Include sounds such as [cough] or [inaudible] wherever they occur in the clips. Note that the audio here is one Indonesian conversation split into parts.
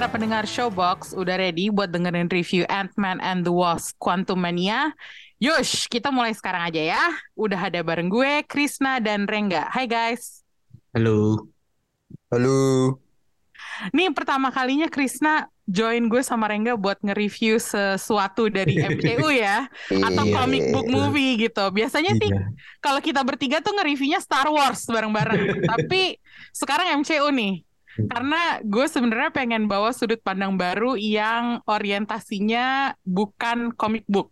Para pendengar Showbox, udah ready buat dengerin review Ant-Man and the Wasp Quantumania? Yush, kita mulai sekarang aja ya. Udah ada bareng gue, Krisna dan Rengga. Hai guys. Halo. Halo. Nih pertama kalinya Krisna join gue sama Rengga buat nge-review sesuatu dari [laughs] MCU ya. Atau Iya. comic book movie gitu. Biasanya sih Iya. kalau kita bertiga tuh nge-reviewnya Star Wars bareng-bareng. [laughs] Tapi sekarang MCU nih. Karena gue sebenarnya pengen bawa sudut pandang baru yang orientasinya bukan comic book.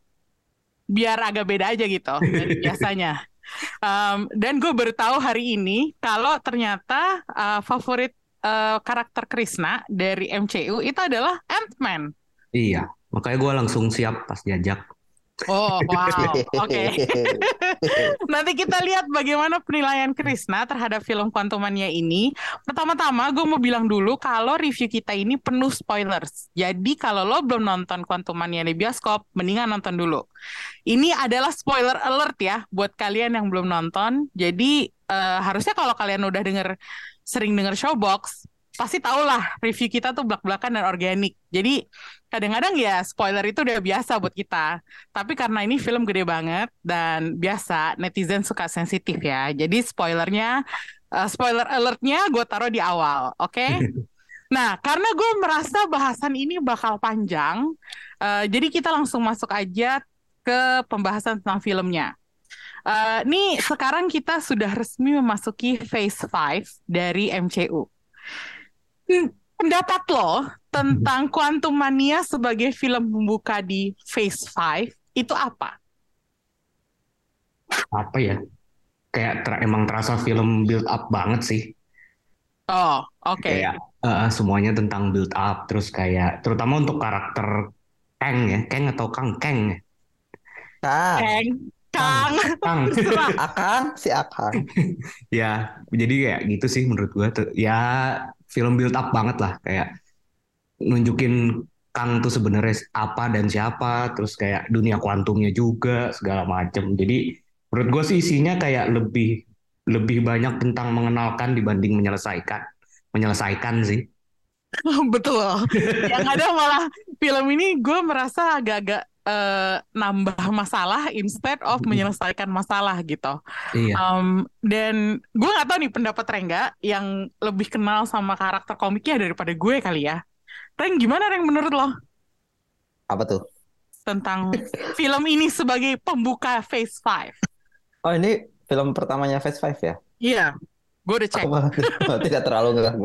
Biar agak beda aja gitu [laughs] dari biasanya. Um, dan gue baru tahu hari ini kalau ternyata uh, favorit uh, karakter Krishna dari MCU itu adalah Ant-Man. Iya, makanya gue langsung siap pas diajak. Oh, wow. Oke. [laughs] Nanti kita lihat bagaimana penilaian Krisna terhadap film Quantumania ini. Pertama-tama gue mau bilang dulu kalau review kita ini penuh spoilers. Jadi kalau lo belum nonton Quantumania di bioskop, mendingan nonton dulu. Ini adalah spoiler alert ya buat kalian yang belum nonton. Jadi eh, harusnya kalau kalian udah denger sering denger Showbox, pasti tau lah review kita tuh belak-belakan dan organik. Jadi kadang-kadang ya spoiler itu udah biasa buat kita. Tapi karena ini film gede banget dan biasa netizen suka sensitif ya. Jadi spoilernya, eh, spoiler alertnya gue taruh di awal, oke? [laughs] Nah, karena gue merasa bahasan ini bakal panjang, eh, jadi kita langsung masuk aja ke pembahasan tentang filmnya. Eh, nih sekarang kita sudah resmi memasuki phase 5 dari MCU. Hmm, Pendapat lo tentang Quantum Mania sebagai film pembuka di phase 5 itu apa? Apa ya? Kayak ter- emang terasa film build up banget sih. Oh, oke. Kayak eh, semuanya tentang build up, terus kayak terutama untuk karakter Kang ya, Kang atau Kang Kang ya. Kang, Kang, Kang. Kang. [laughs] Akang, si Akang. [laughs] ya, jadi kayak gitu sih menurut gue. Tuh, Ya film build up banget lah, kayak nunjukin Kang tuh sebenarnya apa dan siapa, terus kayak dunia kuantumnya juga segala macem. Jadi menurut gue sih isinya kayak lebih lebih banyak tentang mengenalkan dibanding menyelesaikan. Menyelesaikan sih. [laughs] Betul. Yang ada malah film ini gue merasa agak-agak eh, nambah masalah instead of menyelesaikan masalah gitu. Iya. Um, dan gue nggak tahu nih pendapat Rengga yang lebih kenal sama karakter komiknya daripada gue kali ya. Reng, gimana Reng menurut lo Apa tuh? tentang film ini sebagai pembuka Phase 5? Oh ini film pertamanya Phase 5 ya? Iya, gue udah cek. Aku tidak- terlalu ngeganggu.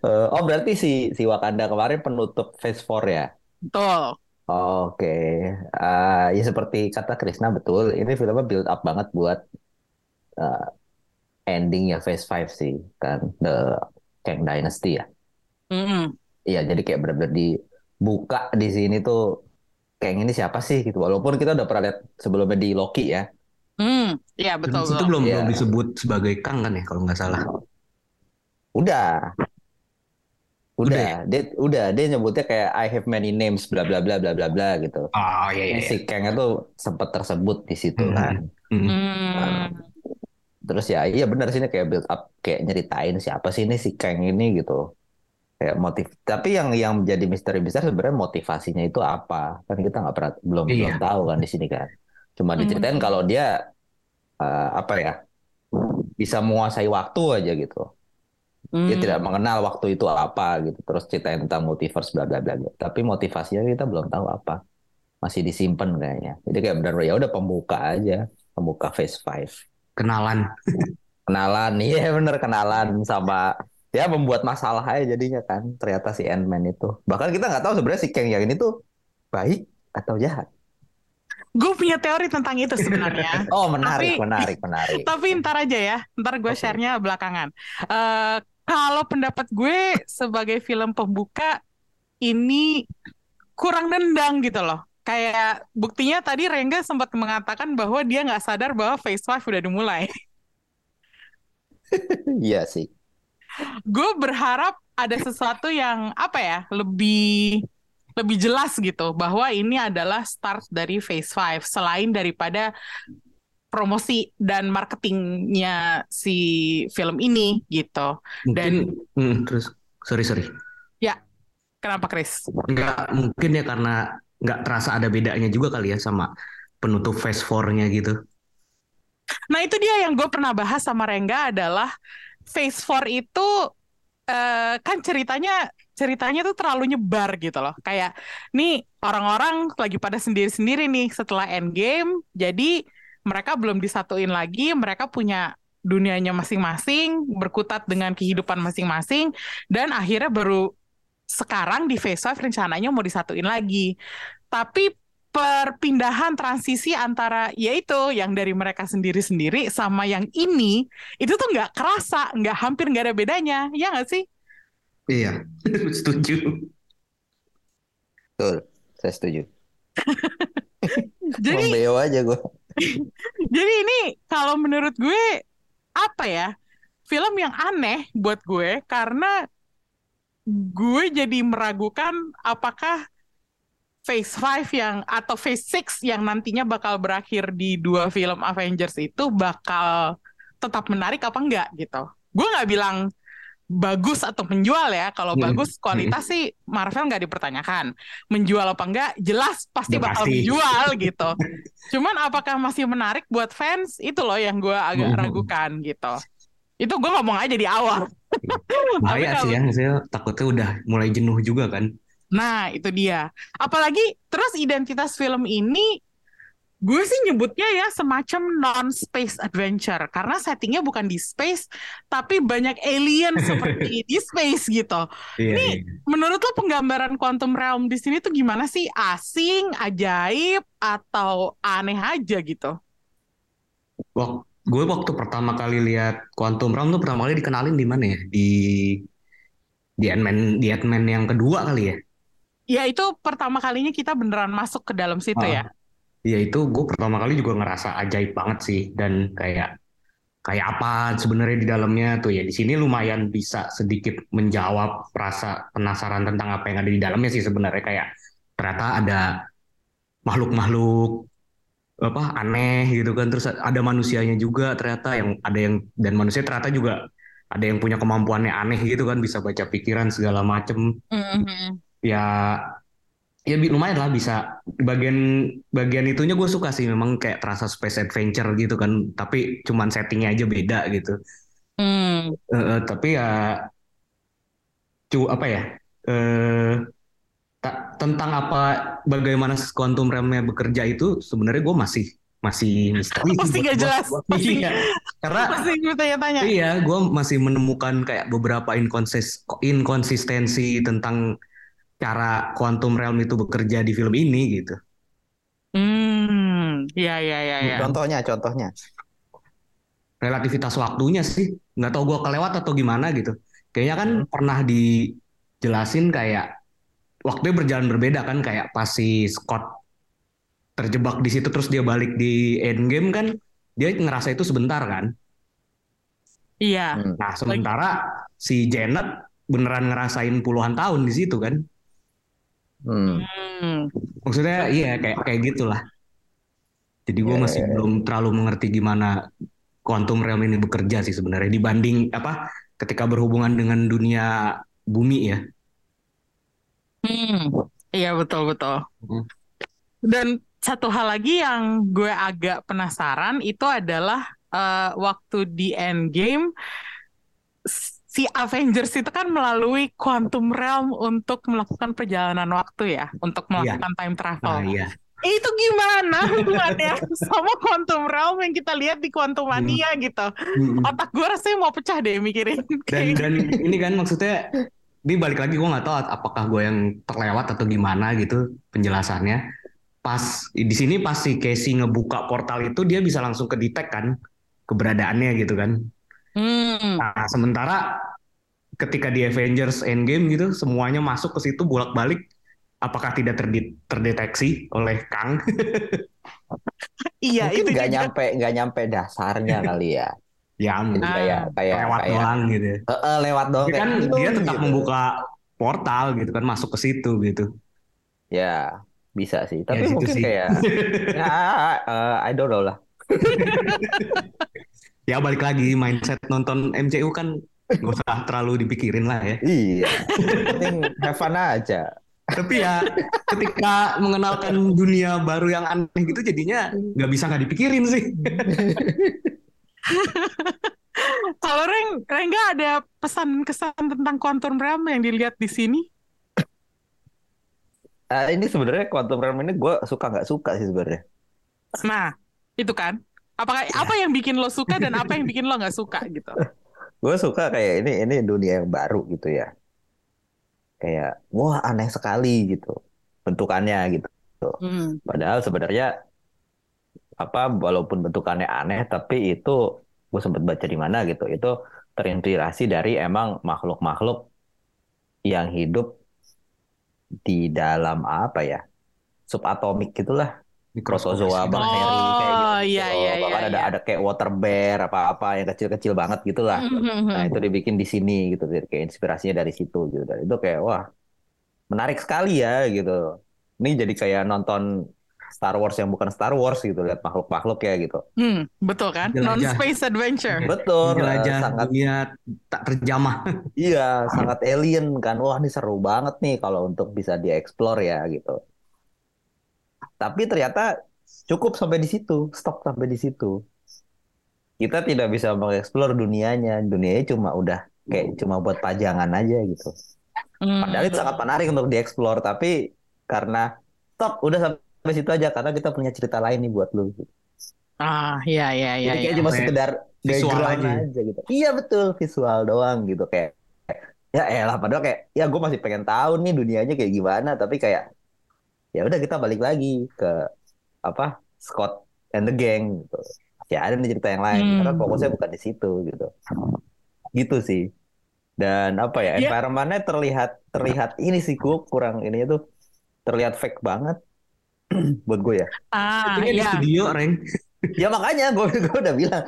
Eh, oh berarti si si Wakanda kemarin penutup Phase 4 ya? Betul. Oke, Eh, ya seperti kata Krisna betul, ini filmnya build up banget buat eh, ending ya Phase 5 sih, kan The Kang Dynasty ya. Mm-mm. Iya, jadi kayak benar-benar dibuka di sini tuh kayak ini siapa sih gitu. Walaupun kita udah pernah lihat sebelumnya di Loki ya. Hmm, iya betul. Itu betul. belum Iya. belum disebut sebagai Kang kan ya kalau nggak salah. Udah. Udah Udah, dia udah dia nyebutnya kayak I have many names bla bla bla bla bla bla gitu. Oh iya iya. Ini iya. si Kang itu sempat tersebut di situ Hmm. kan. Mm. Hmm. Terus ya iya benar sini kayak build up kayak nyeritain siapa sih ini si Kang ini gitu. Kayak motif. Tapi yang yang menjadi misteri besar sebenarnya motivasinya itu apa? Kan kita nggak pernah belum Iya. belum tahu kan di sini kan. Cuma Hmm. diceritain kalau dia eh, apa ya? Bisa menguasai waktu aja gitu. Dia Hmm. tidak mengenal waktu itu apa gitu. Terus ceritain tentang multiverse bla bla bla. Tapi motivasinya kita belum tahu apa. Masih disimpan kayaknya. Jadi kayak benar ya udah pembuka aja, pembuka phase 5. Kenalan. Kenalan, iya bener kenalan sama ya membuat masalah aja jadinya kan. Ternyata si Ant-Man itu. Bahkan kita nggak tahu sebenarnya si Kang yang ini tuh baik atau jahat. Gue punya teori tentang itu sebenarnya. [laughs] Oh menarik, Tapi- menarik, menarik. [laughs] Tapi ntar aja ya, ntar gue Oke. share-nya belakangan. Eh kalau pendapat gue sebagai film pembuka ini kurang nendang gitu loh. Kayak buktinya tadi Rengga sempat mengatakan bahwa dia nggak sadar bahwa Phase 5 udah dimulai. [laughs] Iya sih. gue berharap ada sesuatu yang apa ya lebih lebih jelas gitu bahwa ini adalah start dari Phase 5 selain daripada promosi dan marketingnya si film ini gitu. Mungkin Dan- hmm, terus sorry sorry. Kenapa Chris? Nggak mungkin ya karena nggak terasa ada bedanya juga kali ya sama penutup phase 4-nya gitu. Nah itu dia yang gue pernah bahas sama Rengga adalah Phase 4 itu eh, kan ceritanya ceritanya tuh terlalu nyebar gitu loh. Kayak nih orang-orang lagi pada sendiri-sendiri nih setelah Endgame, jadi mereka belum disatuin lagi, mereka punya dunianya masing-masing, berkutat dengan kehidupan masing-masing, dan akhirnya baru sekarang di Phase 5 rencananya mau disatuin lagi. Tapi perpindahan transisi antara yaitu yang dari mereka sendiri-sendiri sama yang ini itu tuh nggak kerasa, nggak hampir nggak ada bedanya, ya nggak sih? Iya, [laughs] setuju. Betul. Saya setuju. [laughs] Jadi Membeo aja gue. [laughs] jadi ini kalau menurut gue apa ya film yang aneh buat gue karena gue jadi meragukan apakah Phase 5 yang atau Phase 6 yang nantinya bakal berakhir di dua film Avengers itu bakal tetap menarik apa enggak gitu. Gue nggak bilang bagus atau menjual ya. Kalau Hmm. bagus kualitas sih Marvel nggak dipertanyakan. Menjual apa enggak jelas pasti Ya, bakal pasti. menjual [laughs] gitu. Cuman apakah masih menarik buat fans itu loh yang gue agak Hmm. ragukan gitu. Itu gue ngomong aja di awal. [laughs] Bahaya sih ya, maksudnya takutnya udah mulai jenuh juga kan. Nah, itu dia. Apalagi terus identitas film ini gue sih nyebutnya ya semacam non-space adventure karena settingnya bukan di space tapi banyak alien [laughs] seperti di space gitu. Iya, Nih, iya. Menurut lo penggambaran quantum realm di sini tuh gimana sih? Asing, ajaib, atau aneh aja gitu? Wak- gue waktu pertama kali lihat Quantum Realm tuh pertama kali dikenalin di mana ya? Di di Ant-Man, di Ant-Man yang kedua kali ya. Ya itu pertama kalinya kita beneran masuk ke dalam situ Ah. ya. Ya itu gue pertama kali juga ngerasa ajaib banget sih. Dan kayak kayak apa sebenarnya di dalamnya tuh ya. Di sini lumayan bisa sedikit menjawab rasa penasaran tentang apa yang ada di dalamnya sih sebenarnya. Kayak ternyata ada makhluk-makhluk apa aneh gitu kan. Terus ada manusianya juga ternyata yang ada yang dan manusia ternyata juga ada yang punya kemampuannya aneh gitu kan. Bisa baca pikiran segala macem. Mhm. ya ya lumayan lah bisa bagian bagian itunya gue suka sih memang kayak terasa space adventure gitu kan tapi cuman settingnya aja beda gitu Hmm. Eh, tapi ya cu apa ya eh ta- tentang apa bagaimana quantum realm-nya bekerja itu sebenarnya gue masih masih misteri sih Masih buat- jelas. buat- [laughs] Masih- iya karena Masih gue tanya-tanya. Iya, gue masih menemukan kayak beberapa inkonsis inkonsistensi tentang cara quantum realm itu bekerja di film ini gitu. Hmm, ya ya ya ya. Contohnya, contohnya. Relativitas waktunya sih, nggak tahu gue kelewat atau gimana gitu. Kayaknya kan pernah dijelasin kayak waktunya berjalan berbeda kan, kayak pas si Scott terjebak di situ terus dia balik di endgame kan, dia ngerasa itu sebentar kan. Iya. Hmm. Nah, sementara si Janet beneran ngerasain puluhan tahun di situ kan. Hmm. Hmm. Maksudnya iya kayak kayak gitulah. Jadi gue Iya, masih iya, iya. belum terlalu mengerti gimana quantum realm ini bekerja sih sebenarnya dibanding apa ketika berhubungan dengan dunia bumi ya. Hmm. Iya betul betul. Hmm. Dan satu hal lagi yang gue agak penasaran itu adalah eh, waktu di Endgame si Avengers itu kan melalui quantum realm untuk melakukan perjalanan waktu ya, untuk melakukan time travel. Nah, iya. Itu gimana hubungannya [laughs] sama quantum realm yang kita lihat di Quantum Mania gitu? Mm. Otak gue rasanya mau pecah deh mikirin. Dan dan ini kan maksudnya ini balik lagi gue nggak tahu apakah gue yang terlewat atau gimana gitu penjelasannya. Pas di sini pas si Casey ngebuka portal itu dia bisa langsung kedetek kan keberadaannya gitu kan. Hmm. Nah, sementara ketika di Avengers Endgame gitu, semuanya masuk ke situ bolak-balik, apakah tidak terdeteksi oleh Kang? [laughs] Iya Mungkin itu nggak nyampe nggak nyampe dasarnya [laughs] kali ya. yang Jadi kayak kayak lewat kayak doang gitu. ya. Eh, lewat doang Dia kayak, kan "Lu," dia tetap gitu. membuka portal gitu kan masuk ke situ gitu. Ya, bisa sih. Tapi Ya, mungkin sih. kayak [laughs] ya eh, I don't know lah. Ya balik lagi mindset nonton MCU kan gak usah terlalu dipikirin lah ya. Iya. Penting have fun aja. Tapi ya ketika mengenalkan dunia baru yang aneh gitu jadinya nggak bisa nggak dipikirin sih. [laughs] Kalau Reng, Rengga ada pesan-kesan tentang Quantum Realm yang dilihat di sini? Eh, ini sebenarnya Quantum Realm ini gue suka nggak suka sih sebenarnya. Nah, itu kan. Apakah apa yang bikin lo suka dan apa yang bikin lo nggak suka gitu? [laughs] Gue suka kayak ini ini dunia yang baru gitu ya. Kayak wah aneh sekali gitu bentukannya gitu. Hmm. Padahal sebenarnya apa walaupun bentukannya aneh tapi itu gue sempat baca di mana gitu itu terinspirasi dari emang makhluk-makhluk yang hidup di dalam apa ya subatomik gitulah protozoa Mikroskopis. bakteri kayak gitu. Oh, iya, gitu. iya, bahkan iya, ada iya. ada kayak water bear apa-apa yang kecil-kecil banget gitulah Hmm. Nah, itu dibikin di sini gitu. Kayak inspirasinya dari situ gitu. Dan itu kayak wah, menarik sekali ya gitu. Ini jadi kayak nonton Star Wars yang bukan Star Wars gitu, lihat makhluk-makhluk ya gitu. Hmm, betul kan? Jelajah. Non-space adventure. Betul, Jelajah sangat dunia tak terjamah. iya, sangat alien kan. Wah, ini seru banget nih kalau untuk bisa dieksplor ya gitu. Tapi ternyata cukup sampai di situ, stop sampai di situ. Kita tidak bisa mengeksplor dunianya. Dunianya cuma udah kayak cuma buat pajangan aja gitu. Hmm. Padahal itu sangat menarik untuk dieksplor, tapi karena stop udah sampai situ aja karena kita punya cerita lain nih buat lu. Ah, iya iya iya. Jadi kayak iya. cuma sekedar visual aja. aja. gitu. Iya betul visual doang gitu kayak ya elah padahal kayak ya gue masih pengen tahu nih dunianya kayak gimana tapi kayak ya udah kita balik lagi ke apa Scott and the gang gitu. Ya ada nih cerita yang lain Hmm. karena fokusnya bukan di situ gitu. Gitu sih. Dan apa ya Iya. environment-nya terlihat terlihat ini sih gue kurang ini tuh terlihat fake banget [clears throat] buat gue ya. Ah, Ini di iya. studio, Reng. Ya makanya gue gue udah bilang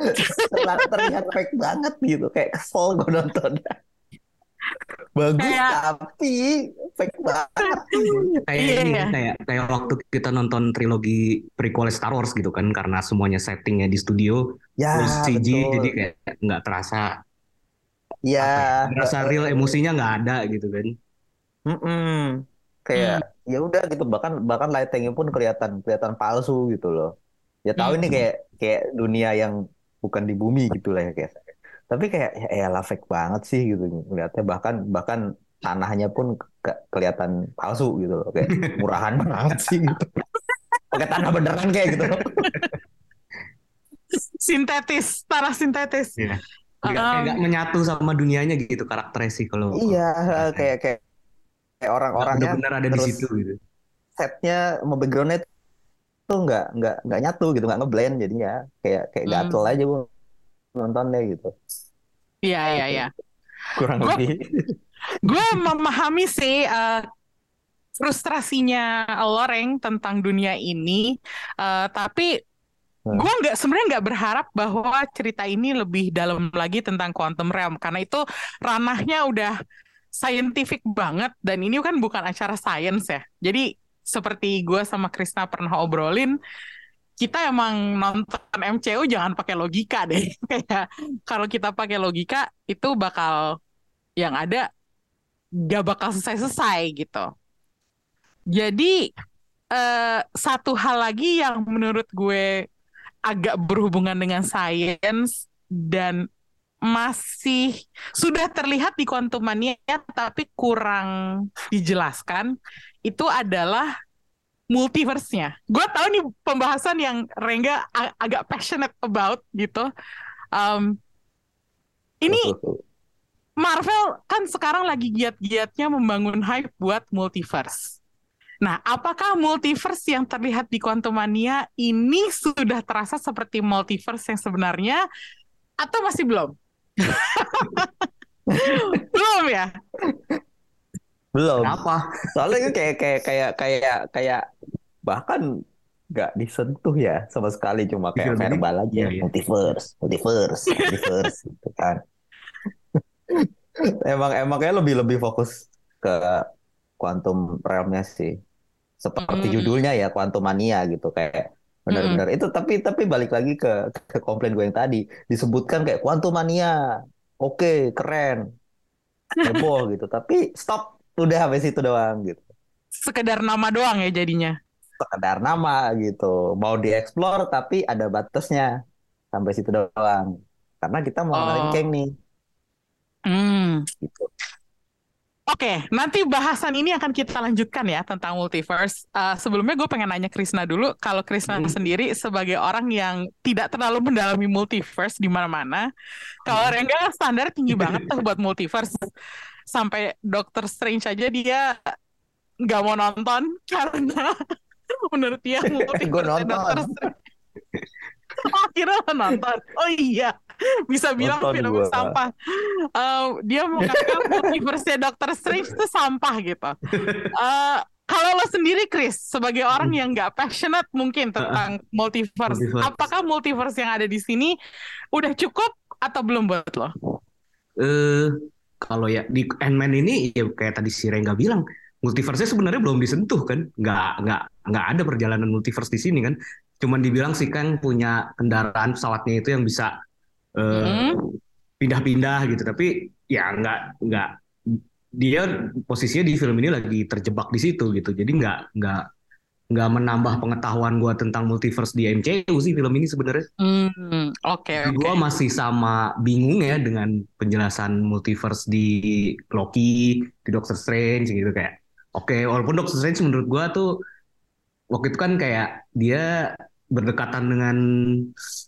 terlihat, terlihat fake banget gitu kayak kesel gue nonton. Bagus Kayak- tapi fake banget. Kayak Iya, ini, iya. kayak kayak waktu kita nonton trilogi prequel Star Wars gitu kan karena semuanya settingnya di studio Ya terus CG betul. jadi kayak nggak terasa Ya, terasa real emosinya nggak ada gitu kan. Mm-mm. Kayak ya udah gitu bahkan bahkan lightingnya pun kelihatan kelihatan palsu gitu loh. Ya tahu ini Hmm. kayak kayak dunia yang bukan di bumi gitu lah ya kayak. Tapi kayak ya elah fake banget sih gitu ngeliatnya bahkan bahkan tanahnya pun ke- kelihatan palsu gitu loh kayak murahan [laughs] banget sih gitu. Pakai tanah beneran kayak gitu. Sintetis, tanah sintetis. Iya. Nggak, kayak Um, nggak menyatu sama dunianya gitu karakternya sih kalau Iya, kayak kayak kayak orang-orangnya benar ada di terus situ gitu. setnya sama backgroundnya tuh nggak nggak nggak nyatu gitu nggak ngeblend jadinya kayak kayak Hmm. gatel aja gue nontonnya gitu Iya iya iya. kurang Gua- lebih Gue memahami sih eh, frustrasinya Loreng tentang dunia ini, Eh, tapi Hmm. gue nggak sebenarnya nggak berharap bahwa cerita ini lebih dalam lagi tentang quantum realm karena itu ranahnya udah scientific banget dan ini kan bukan acara science ya. Jadi seperti gue sama Krisna pernah obrolin, kita emang nonton MCU jangan pakai logika deh. [laughs] Kayak kalau kita pakai logika itu bakal yang ada gak bakal selesai-selesai gitu. Jadi eh, satu hal lagi yang menurut gue agak berhubungan dengan sains dan masih sudah terlihat di Quantumania tapi kurang dijelaskan itu adalah multiverse-nya. Gue tahu nih pembahasan yang Rengga a- agak passionate about gitu. Um, ini Marvel kan sekarang lagi giat-giatnya membangun hype buat multiverse. Nah, apakah multiverse yang terlihat di Quantumania ini sudah terasa seperti multiverse yang sebenarnya atau masih belum? [laughs] belum ya? Belum. Kenapa? [laughs] soalnya itu kayak kayak kayak kayak kayak bahkan nggak disentuh ya sama sekali cuma kayak film ini, verbal aja. iya, iya. multiverse multiverse [laughs] multiverse gitu kan. [laughs] Emang emang kayak lebih lebih fokus ke quantum realmnya sih. Seperti Hmm. judulnya ya quantum mania gitu kayak benar-benar. Itu tapi tapi balik lagi ke ke komplain gue yang tadi. Disebutkan kayak quantum mania. Oke keren. Heboh gitu. Tapi stop udah sampai situ doang gitu Sekedar nama doang ya jadinya. sekedar nama gitu mau dieksplor tapi ada batasnya sampai situ doang karena kita mau Oh. Nih Hmm. gitu Oke, nanti bahasan ini akan kita lanjutkan ya tentang multiverse. Eh, sebelumnya gue pengen nanya Krisna dulu, kalau Krisna Hmm. sendiri sebagai orang yang tidak terlalu mendalami multiverse di mana-mana, kalau Hmm. Rengga standar tinggi banget tuh buat multiverse. Sampai Doctor Strange aja dia nggak mau nonton [laughs] karena menurut dia [laughs] multiverse Gua nonton. Doctor Strange. [laughs] Oh, akhirnya lo nonton. Oh iya, bisa bilang Nonton film gua. sampah. Eh, dia mengatakan multiverse Doctor Strange itu sampah gitu. Eh, kalau lo sendiri Chris, sebagai orang yang nggak passionate mungkin tentang multiverse, Multiverse. apakah multiverse yang ada di sini udah cukup atau belum buat lo? eh kalau ya di Ant-Man ini ya kayak tadi si Rengga bilang multiverse-nya sebenarnya belum disentuh kan? Nggak nggak nggak ada perjalanan multiverse di sini kan? Cuman dibilang sih kan punya kendaraan pesawatnya itu yang bisa eh, Hmm. pindah-pindah gitu. Tapi ya nggak nggak dia posisinya di film ini lagi terjebak di situ gitu. Jadi nggak nggak nggak menambah pengetahuan gua tentang multiverse di MCU sih film ini sebenarnya Hmm, oke Tapi oke. gue masih sama bingung ya dengan penjelasan multiverse di Loki, di Doctor Strange gitu kayak. Oke, walaupun Doctor Strange menurut gue tuh waktu itu kan kayak dia berdekatan dengan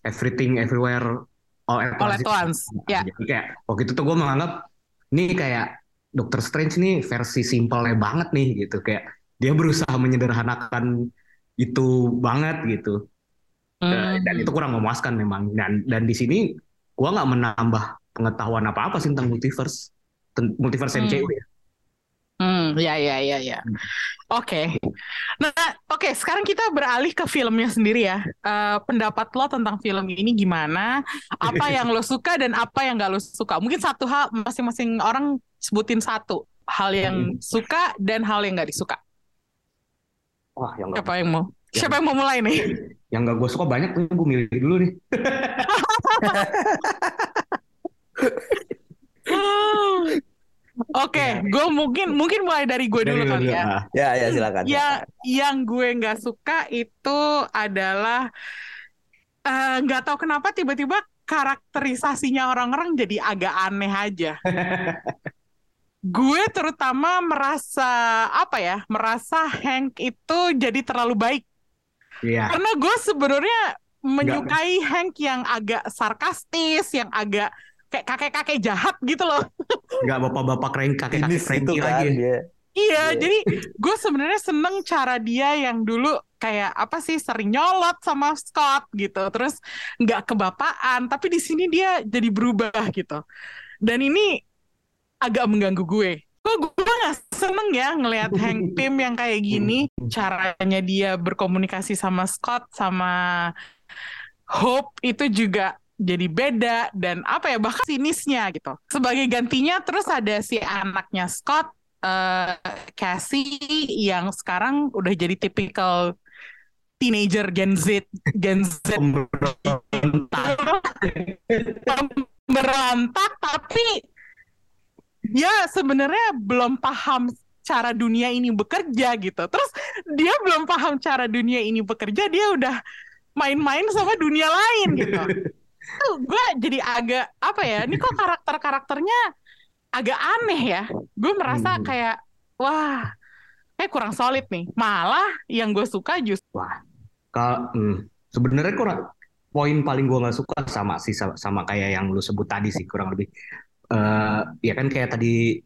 everything everywhere all at All at once, ya. Jadi kayak waktu itu tuh gue menganggap ini kayak Doctor Strange nih versi simpelnya banget nih gitu kayak dia berusaha menyederhanakan itu banget gitu. Hmm. dan itu kurang memuaskan memang dan dan di sini gua nggak menambah pengetahuan apa apa sih tentang multiverse multiverse Hmm. MCU ya Hmm, ya ya ya ya. Oke. Nah, oke, sekarang kita beralih ke filmnya sendiri ya. Eh, pendapat lo tentang film ini gimana? Apa yang lo suka dan apa yang gak lo suka? Mungkin satu hal masing-masing orang sebutin satu hal yang suka dan hal yang gak disuka. Wah yang nggak Siapa yang mau? Siapa yang mau mulai nih? [laughs] yang nggak gue suka banyak tuh gue milih dulu nih [laughs] Oke, gue mungkin mungkin mulai dari gue dulu kali ya. Ya ya silakan Ya, yang gue nggak suka itu adalah eh, nggak tahu kenapa tiba-tiba karakterisasinya orang-orang jadi agak aneh aja. [laughs] gue terutama merasa apa ya, merasa Hank itu jadi terlalu baik. Iya Karena gue sebenarnya menyukai Hank yang agak sarkastis, yang agak kayak kakek-kakek jahat gitu loh. nggak bapak-bapak keren kakek kakek Sinis itu Frankie kan lagi dia Iya, Iya. jadi gue sebenarnya seneng cara dia yang dulu kayak apa sih sering nyolot sama Scott gitu, terus nggak kebapaan, tapi di sini dia jadi berubah gitu. Dan ini agak mengganggu gue. Kok gue nggak seneng ya ngelihat [laughs] Hank Pym yang kayak gini, caranya dia berkomunikasi sama Scott sama Hope itu juga jadi beda dan apa ya bahkan sinisnya gitu. Sebagai gantinya terus ada si anaknya Scott eh Cassie yang sekarang udah jadi tipikal teenager Gen Z Gen Z berantak tapi ya sebenarnya belum paham cara dunia ini bekerja gitu. Terus dia belum paham cara dunia ini bekerja, dia udah main-main sama dunia lain gitu. [laughs] Tuh gue jadi agak apa ya? Ini kok karakter-karakternya agak aneh ya. Gue merasa Hmm. kayak wah, kayak kurang solid nih. Malah yang gue suka justru Wah, kalau hmm, sebenarnya kurang poin paling gua nggak suka sama sih sama, sama kayak yang lu sebut tadi sih kurang lebih. Eh ya kan kayak tadi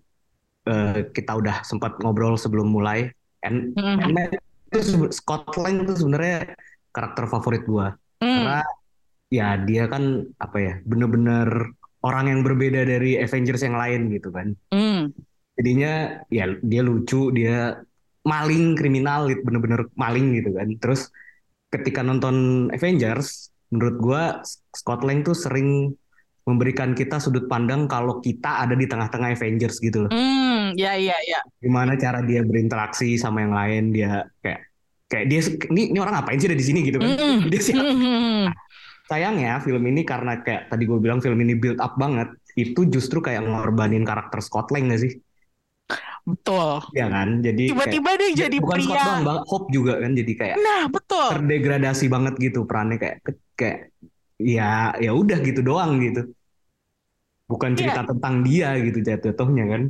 eh, kita udah sempat ngobrol sebelum mulai. And, Mhm. and itu Lang itu sebenarnya karakter favorit gua Hmm, karena ya dia kan apa ya bener-bener orang yang berbeda dari Avengers yang lain gitu kan. hmm, jadinya ya dia lucu dia maling kriminal gitu bener-bener maling gitu kan terus ketika nonton Avengers, menurut gua Scott Lang tuh sering memberikan kita sudut pandang kalau kita ada di tengah-tengah Avengers gitu loh. Hmm, ya ya ya. Gimana cara dia berinteraksi sama yang lain, dia kayak kayak dia ini ini orang ngapain sih ada di sini gitu kan. Mm-mm. [laughs] Dia siapa? Mm-mm. Sayangnya film ini karena kayak tadi gue bilang film ini build up banget, itu justru kayak ngorbanin karakter Scott Lang gak sih? Betul. Iya kan? Jadi kayak- Tiba-tiba dia jadi bukan Scott pria. doang, Bang. Hope juga kan jadi kayak Nah, betul. terdegradasi banget gitu perannya kayak kayak ya ya udah gitu doang gitu. Bukan Iya. cerita tentang dia gitu jatuh-jatuhnya kan.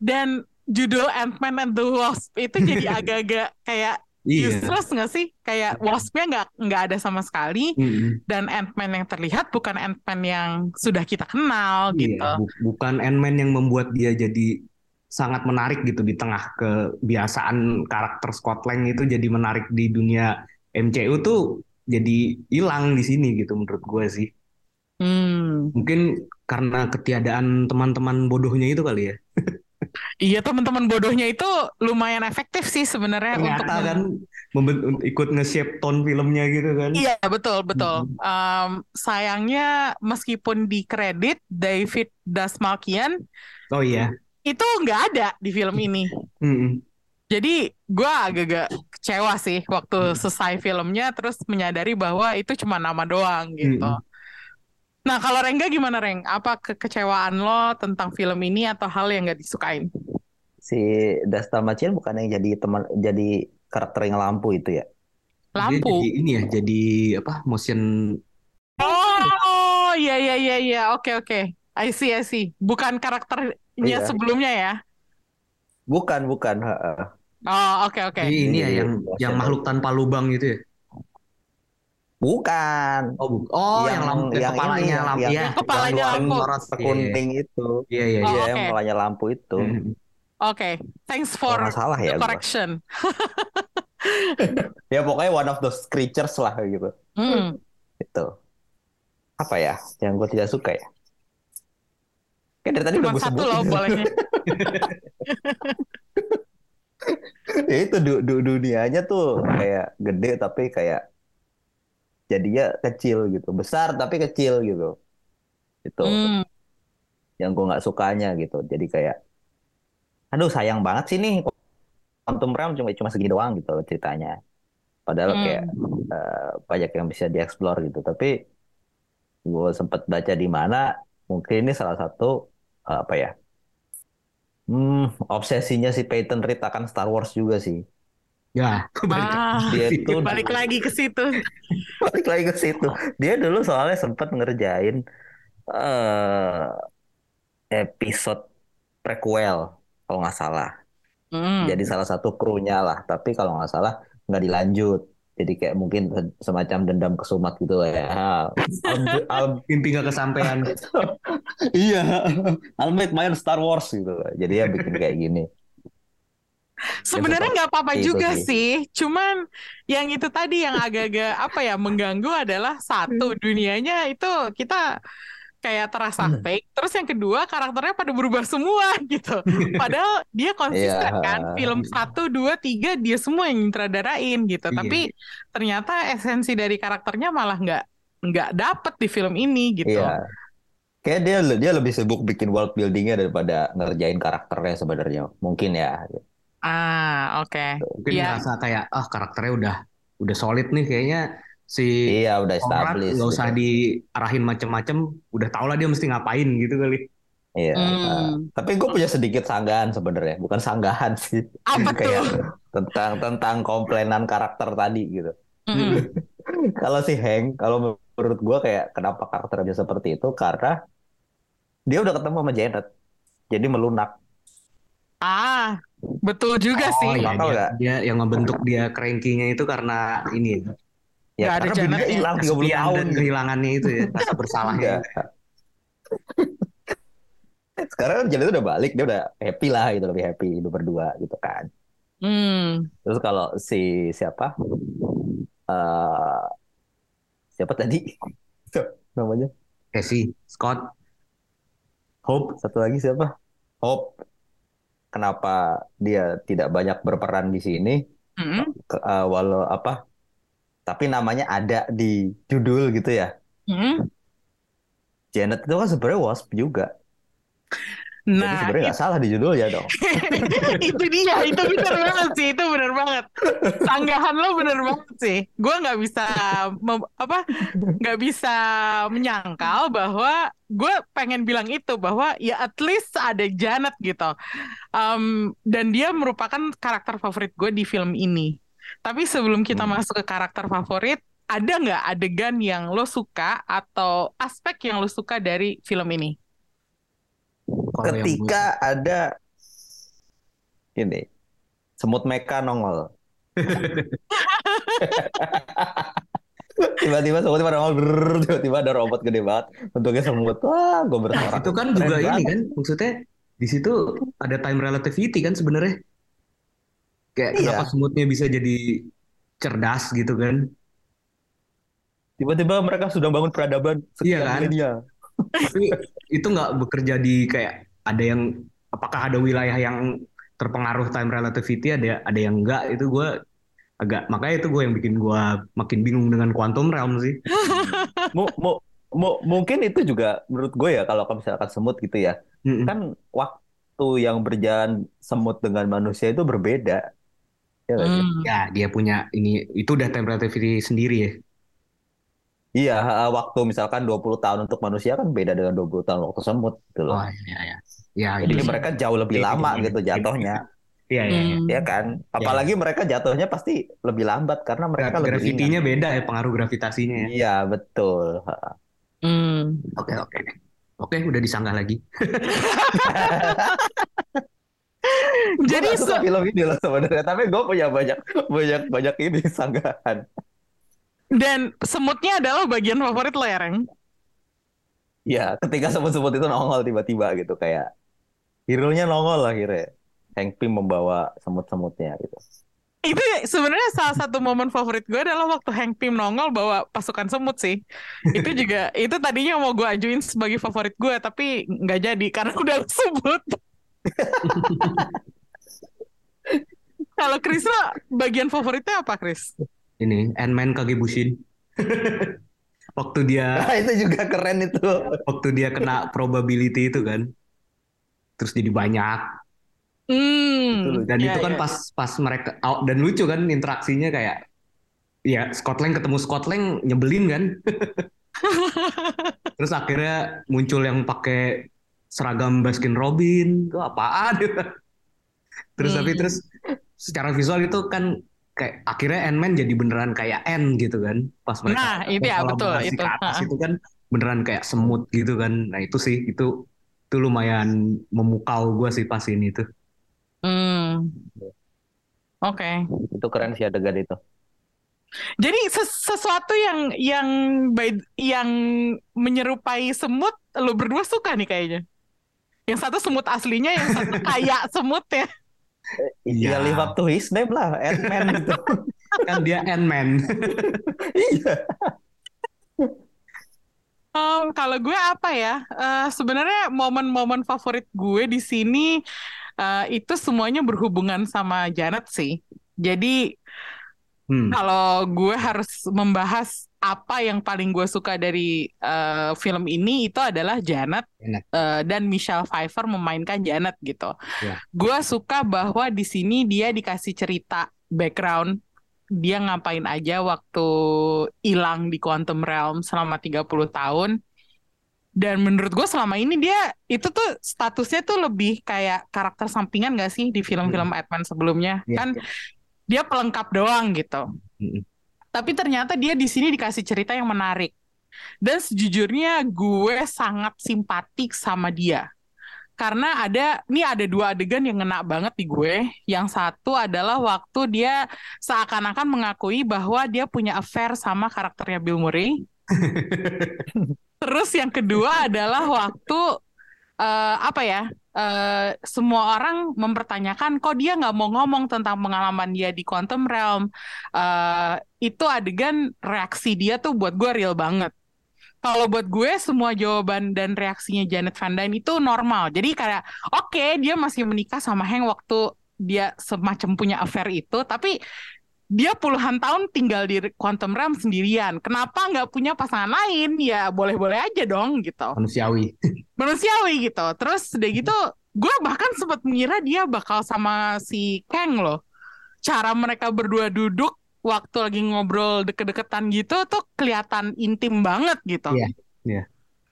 Dan judul Ant-Man and the Wasp itu jadi [laughs] agak-agak kayak Iya. useless nggak sih? Kayak Wasp-nya nggak nggak ada sama sekali. Mm-mm. Dan Ant-Man yang terlihat bukan Ant-Man yang sudah kita kenal gitu. Iya, bu- bukan Ant-Man yang membuat dia jadi sangat menarik gitu di tengah kebiasaan karakter Scott Lang itu jadi menarik di dunia MCU tuh jadi hilang di sini gitu menurut gue sih. Hmm. Mungkin karena ketiadaan teman-teman bodohnya itu kali ya. Iya teman-teman bodohnya itu lumayan efektif sih sebenarnya untuk Ternyata kan ikut nge-shape tone filmnya gitu kan. Iya betul betul. Em, sayangnya meskipun di kredit David Dasmalkian Oh iya. itu nggak ada di film ini. Mm-mm. Jadi gue agak-agak kecewa sih waktu selesai filmnya terus menyadari bahwa itu cuma nama doang gitu. Mm-mm. Nah kalau Rengga gimana Reng? Apa kekecewaan lo tentang film ini atau hal yang nggak disukain? Si Dasta Macil bukan yang jadi teman jadi karakter yang lampu itu ya? Dia Lampu. jadi ini ya, jadi apa? Motion Oh iya iya iya iya oke oke. I see I see. Bukan karakternya Iya. sebelumnya ya? Bukan, bukan. heeh. Oh oke oke. Jadi ini ya yang yang makhluk tanpa lubang gitu ya. Bukan. Oh, bu- oh yang, Yang- lampu yang yang kepalanya ini, lampu yang- ya. Yang kepalanya Yang lampu. sorot kuning itu. Iya iya Oh, iya. Iya, yang oke. kepalanya lampu itu. Mm. Oke, thanks Kalau for nggak salah ya. correction. [laughs] Ya pokoknya one of those creatures lah gitu. Hmm. Itu. Apa ya? Yang gue tidak suka ya? Kayak dari tadi udah Cuma gue satu sebutin. loh bolehnya. [laughs] ya itu du- du- dunianya tuh kayak gede tapi kayak jadinya kecil gitu. Besar tapi kecil gitu. Itu Hmm. yang gue nggak sukanya gitu. Jadi kayak aduh sayang banget sih nih. Quantum Realm cuma cuma segini doang gitu ceritanya. Padahal Hmm. kayak eh, banyak yang bisa dieksplor gitu. Tapi gue sempet baca di mana mungkin ini salah satu eh, apa ya hmm, obsesinya si Peyton Reed akan Star Wars juga sih Ya, balik Ah, dia itu balik lagi ke situ. balik lagi ke situ. Dia dulu soalnya sempat ngerjain eh episode prequel kalau nggak salah. Hmm. Jadi salah satu krunya lah. Tapi kalau nggak salah nggak dilanjut. Jadi kayak mungkin se- semacam dendam kesumat gitu lah ya. I'll- I'll- mimpi gak kesampaian. [laughs] iya, I'll make my own Star Wars gitu. Jadi ya bikin kayak gini. [laughs] Sebenarnya nggak apa-apa Itu juga sih. sih. Cuman yang itu tadi yang agak-agak [laughs] apa ya mengganggu adalah satu dunianya itu kita kayak terasa Hmm. fake. Terus yang kedua karakternya pada berubah semua [laughs] gitu. Padahal dia konsisten Iya. kan. Film satu, dua, tiga dia semua yang nyutradarain gitu. Iya. Tapi ternyata esensi dari karakternya malah nggak nggak dapet di film ini gitu. Iya. Kayak dia dia lebih sibuk bikin world buildingnya daripada ngerjain karakternya sebenarnya. Mungkin ya. Ah, oke. Mungkin Iya. ngerasa kayak ah karakternya udah udah solid nih kayaknya si Iya, udah established. nggak usah gitu. diarahin macem-macem, udah tau lah dia mesti ngapain gitu kali. Iya. Hmm. Tapi gue punya sedikit sanggahan sebenarnya, bukan sanggahan sih. Apa [laughs] Kayak tuh? tentang tentang komplainan karakter tadi gitu. Mm-mm. [laughs] Kalau si Hank, kalau menurut gue kayak kenapa karakternya seperti itu karena dia udah ketemu sama Janet, jadi melunak. Ah, betul juga Oh sih. iya Bakal dia, dia yang ngebentuk dia cranky-nya itu karena ini ya, Ya ada karena dia ya. hilang 30 kesepian tahun. dan gitu. kehilangannya itu ya, rasa [laughs] bersalahnya. Enggak. Sekarang kan Janet udah balik, dia udah happy lah gitu, lebih happy hidup berdua gitu kan. Hmm. Terus kalau si siapa? eh siapa tadi? [laughs] Namanya? Casey, Scott, Hope, Satu lagi siapa? Hope. Kenapa dia tidak banyak berperan di sini? Mm-mm. Ke- eh, walau apa? tapi namanya ada di judul gitu ya. Hmm. Janet itu kan sebenarnya wasp juga. Jadi Nah, sebenarnya nggak salah di judulnya dong. [laughs] itu dia, itu bener banget sih, itu bener banget. Sanggahan lo bener banget sih. Gue nggak bisa mem- apa, nggak bisa menyangkal bahwa gue pengen bilang itu bahwa ya at least ada Janet gitu. Um, dan dia merupakan karakter favorit gue di film ini. Tapi sebelum kita Hmm. masuk ke karakter favorit, ada nggak adegan yang lo suka atau aspek yang lo suka dari film ini? Ketika ada ini semut meka nongol. [laughs] Tiba-tiba semut pada nongol, tiba-tiba ada robot gede banget, bentuknya semut. Wah, gue Nah, bersorak. itu kan Keren juga ini banget. kan maksudnya di situ ada time relativity kan sebenarnya. Kayak Iya. kenapa semutnya bisa jadi cerdas gitu kan. Tiba-tiba mereka sudah bangun peradaban Iya kan? Tapi itu nggak bekerja di kayak ada yang apakah ada wilayah yang terpengaruh time relativity ada ada yang enggak itu gue agak makanya itu gue yang bikin gue makin bingung dengan quantum realm sih. [laughs] Mu, mu, mu- mungkin itu juga menurut gue ya kalau misalkan semut gitu ya, Mm-mm. kan waktu yang berjalan semut dengan manusia itu berbeda. Ya? Hmm. Ya dia punya ini itu udah time relativity sendiri ya. Iya, waktu misalkan 20 tahun untuk manusia kan beda dengan 20 tahun waktu semut gitu Oh loh. iya ya. Ya Jadi iya. mereka jauh lebih Iya, lama iya, gitu iya. jatuhnya, Iya iya. iya. Hmm. ya kan? Apalagi mereka jatuhnya pasti lebih lambat karena mereka lebih Gravitinya beda ya pengaruh gravitasinya ya. Iya, betul. Hmm. Oke oke. Oke udah disanggah lagi. [laughs] Jadi suka film ini loh sebenarnya, tapi gue punya banyak banyak banyak ini sanggahan. Dan semutnya adalah bagian favorit lo ya, Reng? Ya, ketika semut-semut itu nongol tiba-tiba gitu kayak hero-nya nongol akhirnya. Hank Pym membawa semut-semutnya gitu. Itu sebenarnya salah satu momen favorit gue adalah waktu Hank Pym nongol bawa pasukan semut sih. Itu juga itu tadinya mau gue ajuin sebagai favorit gue tapi nggak jadi karena udah sebut. [laughs] Kalau Chris lo bagian favoritnya apa Chris? Ini Ant-Man Kagebushin. [laughs] waktu dia Nah, [laughs] itu juga keren itu. waktu dia kena probability itu kan. Terus jadi banyak Hmm, dan ya, itu kan ya. pas pas mereka oh, dan lucu kan interaksinya kayak ya Scotland ketemu Scotland nyebelin kan. [laughs] Terus akhirnya muncul yang pakai seragam Baskin Robin, itu apaan? terus tapi Hmm. terus secara visual itu kan kayak akhirnya Ant-Man jadi beneran kayak Ant gitu kan pas mereka Nah, itu ya, betul, itu. ke atas itu kan beneran kayak semut gitu kan. Nah itu sih itu itu lumayan memukau gue sih pas ini tuh. Hmm. Oke. Itu keren sih adegan itu. Jadi ses- sesuatu yang yang by- yang menyerupai semut lo berdua suka nih kayaknya. Yang satu semut aslinya, yang satu [laughs] kayak semut ya. Ya Iya. live up to his name lah, Ant-Man gitu. [laughs] Kan dia Ant-Man. [laughs] Iya. Em, kalau gue apa ya? Eh, sebenarnya momen-momen favorit gue di sini eh, itu semuanya berhubungan sama Janet sih. Jadi Hmm. kalau gue harus membahas apa yang paling gue suka dari eh, film ini itu adalah Janet Janet. eh, dan Michelle Pfeiffer memainkan Janet gitu. Ya. Gue suka bahwa di sini dia dikasih cerita background dia ngapain aja waktu hilang di Quantum Realm selama 30 tahun. Dan menurut gue selama ini dia itu tuh statusnya tuh lebih kayak karakter sampingan gak sih di film-film Batman sebelumnya? Iya, Kan iya. dia pelengkap doang gitu. Mm-mm. Tapi ternyata dia di sini dikasih cerita yang menarik. Dan sejujurnya gue sangat simpatik sama dia. Karena ada, ini ada dua adegan yang ngena banget di gue. Yang satu adalah waktu dia seakan-akan mengakui bahwa dia punya affair sama karakternya Bill Murray. [laughs] Terus yang kedua adalah waktu eh, apa ya? Eh, semua orang mempertanyakan kok dia nggak mau ngomong tentang pengalaman dia di Quantum Realm. Eh, itu adegan reaksi dia tuh buat gue real banget. Kalau buat gue semua jawaban dan reaksinya Janet Van Dyne itu normal. Jadi kayak oke dia masih menikah sama Hank waktu dia semacam punya affair itu, tapi dia puluhan tahun tinggal di Quantum Realm sendirian. Kenapa nggak punya pasangan lain? Ya boleh-boleh aja dong gitu. Manusiawi. [laughs] Manusiawi gitu. Terus udah gitu, gue bahkan sempat mengira dia bakal sama si Kang loh. Cara mereka berdua duduk waktu lagi ngobrol deket-deketan gitu tuh kelihatan intim banget gitu. Iya, iya.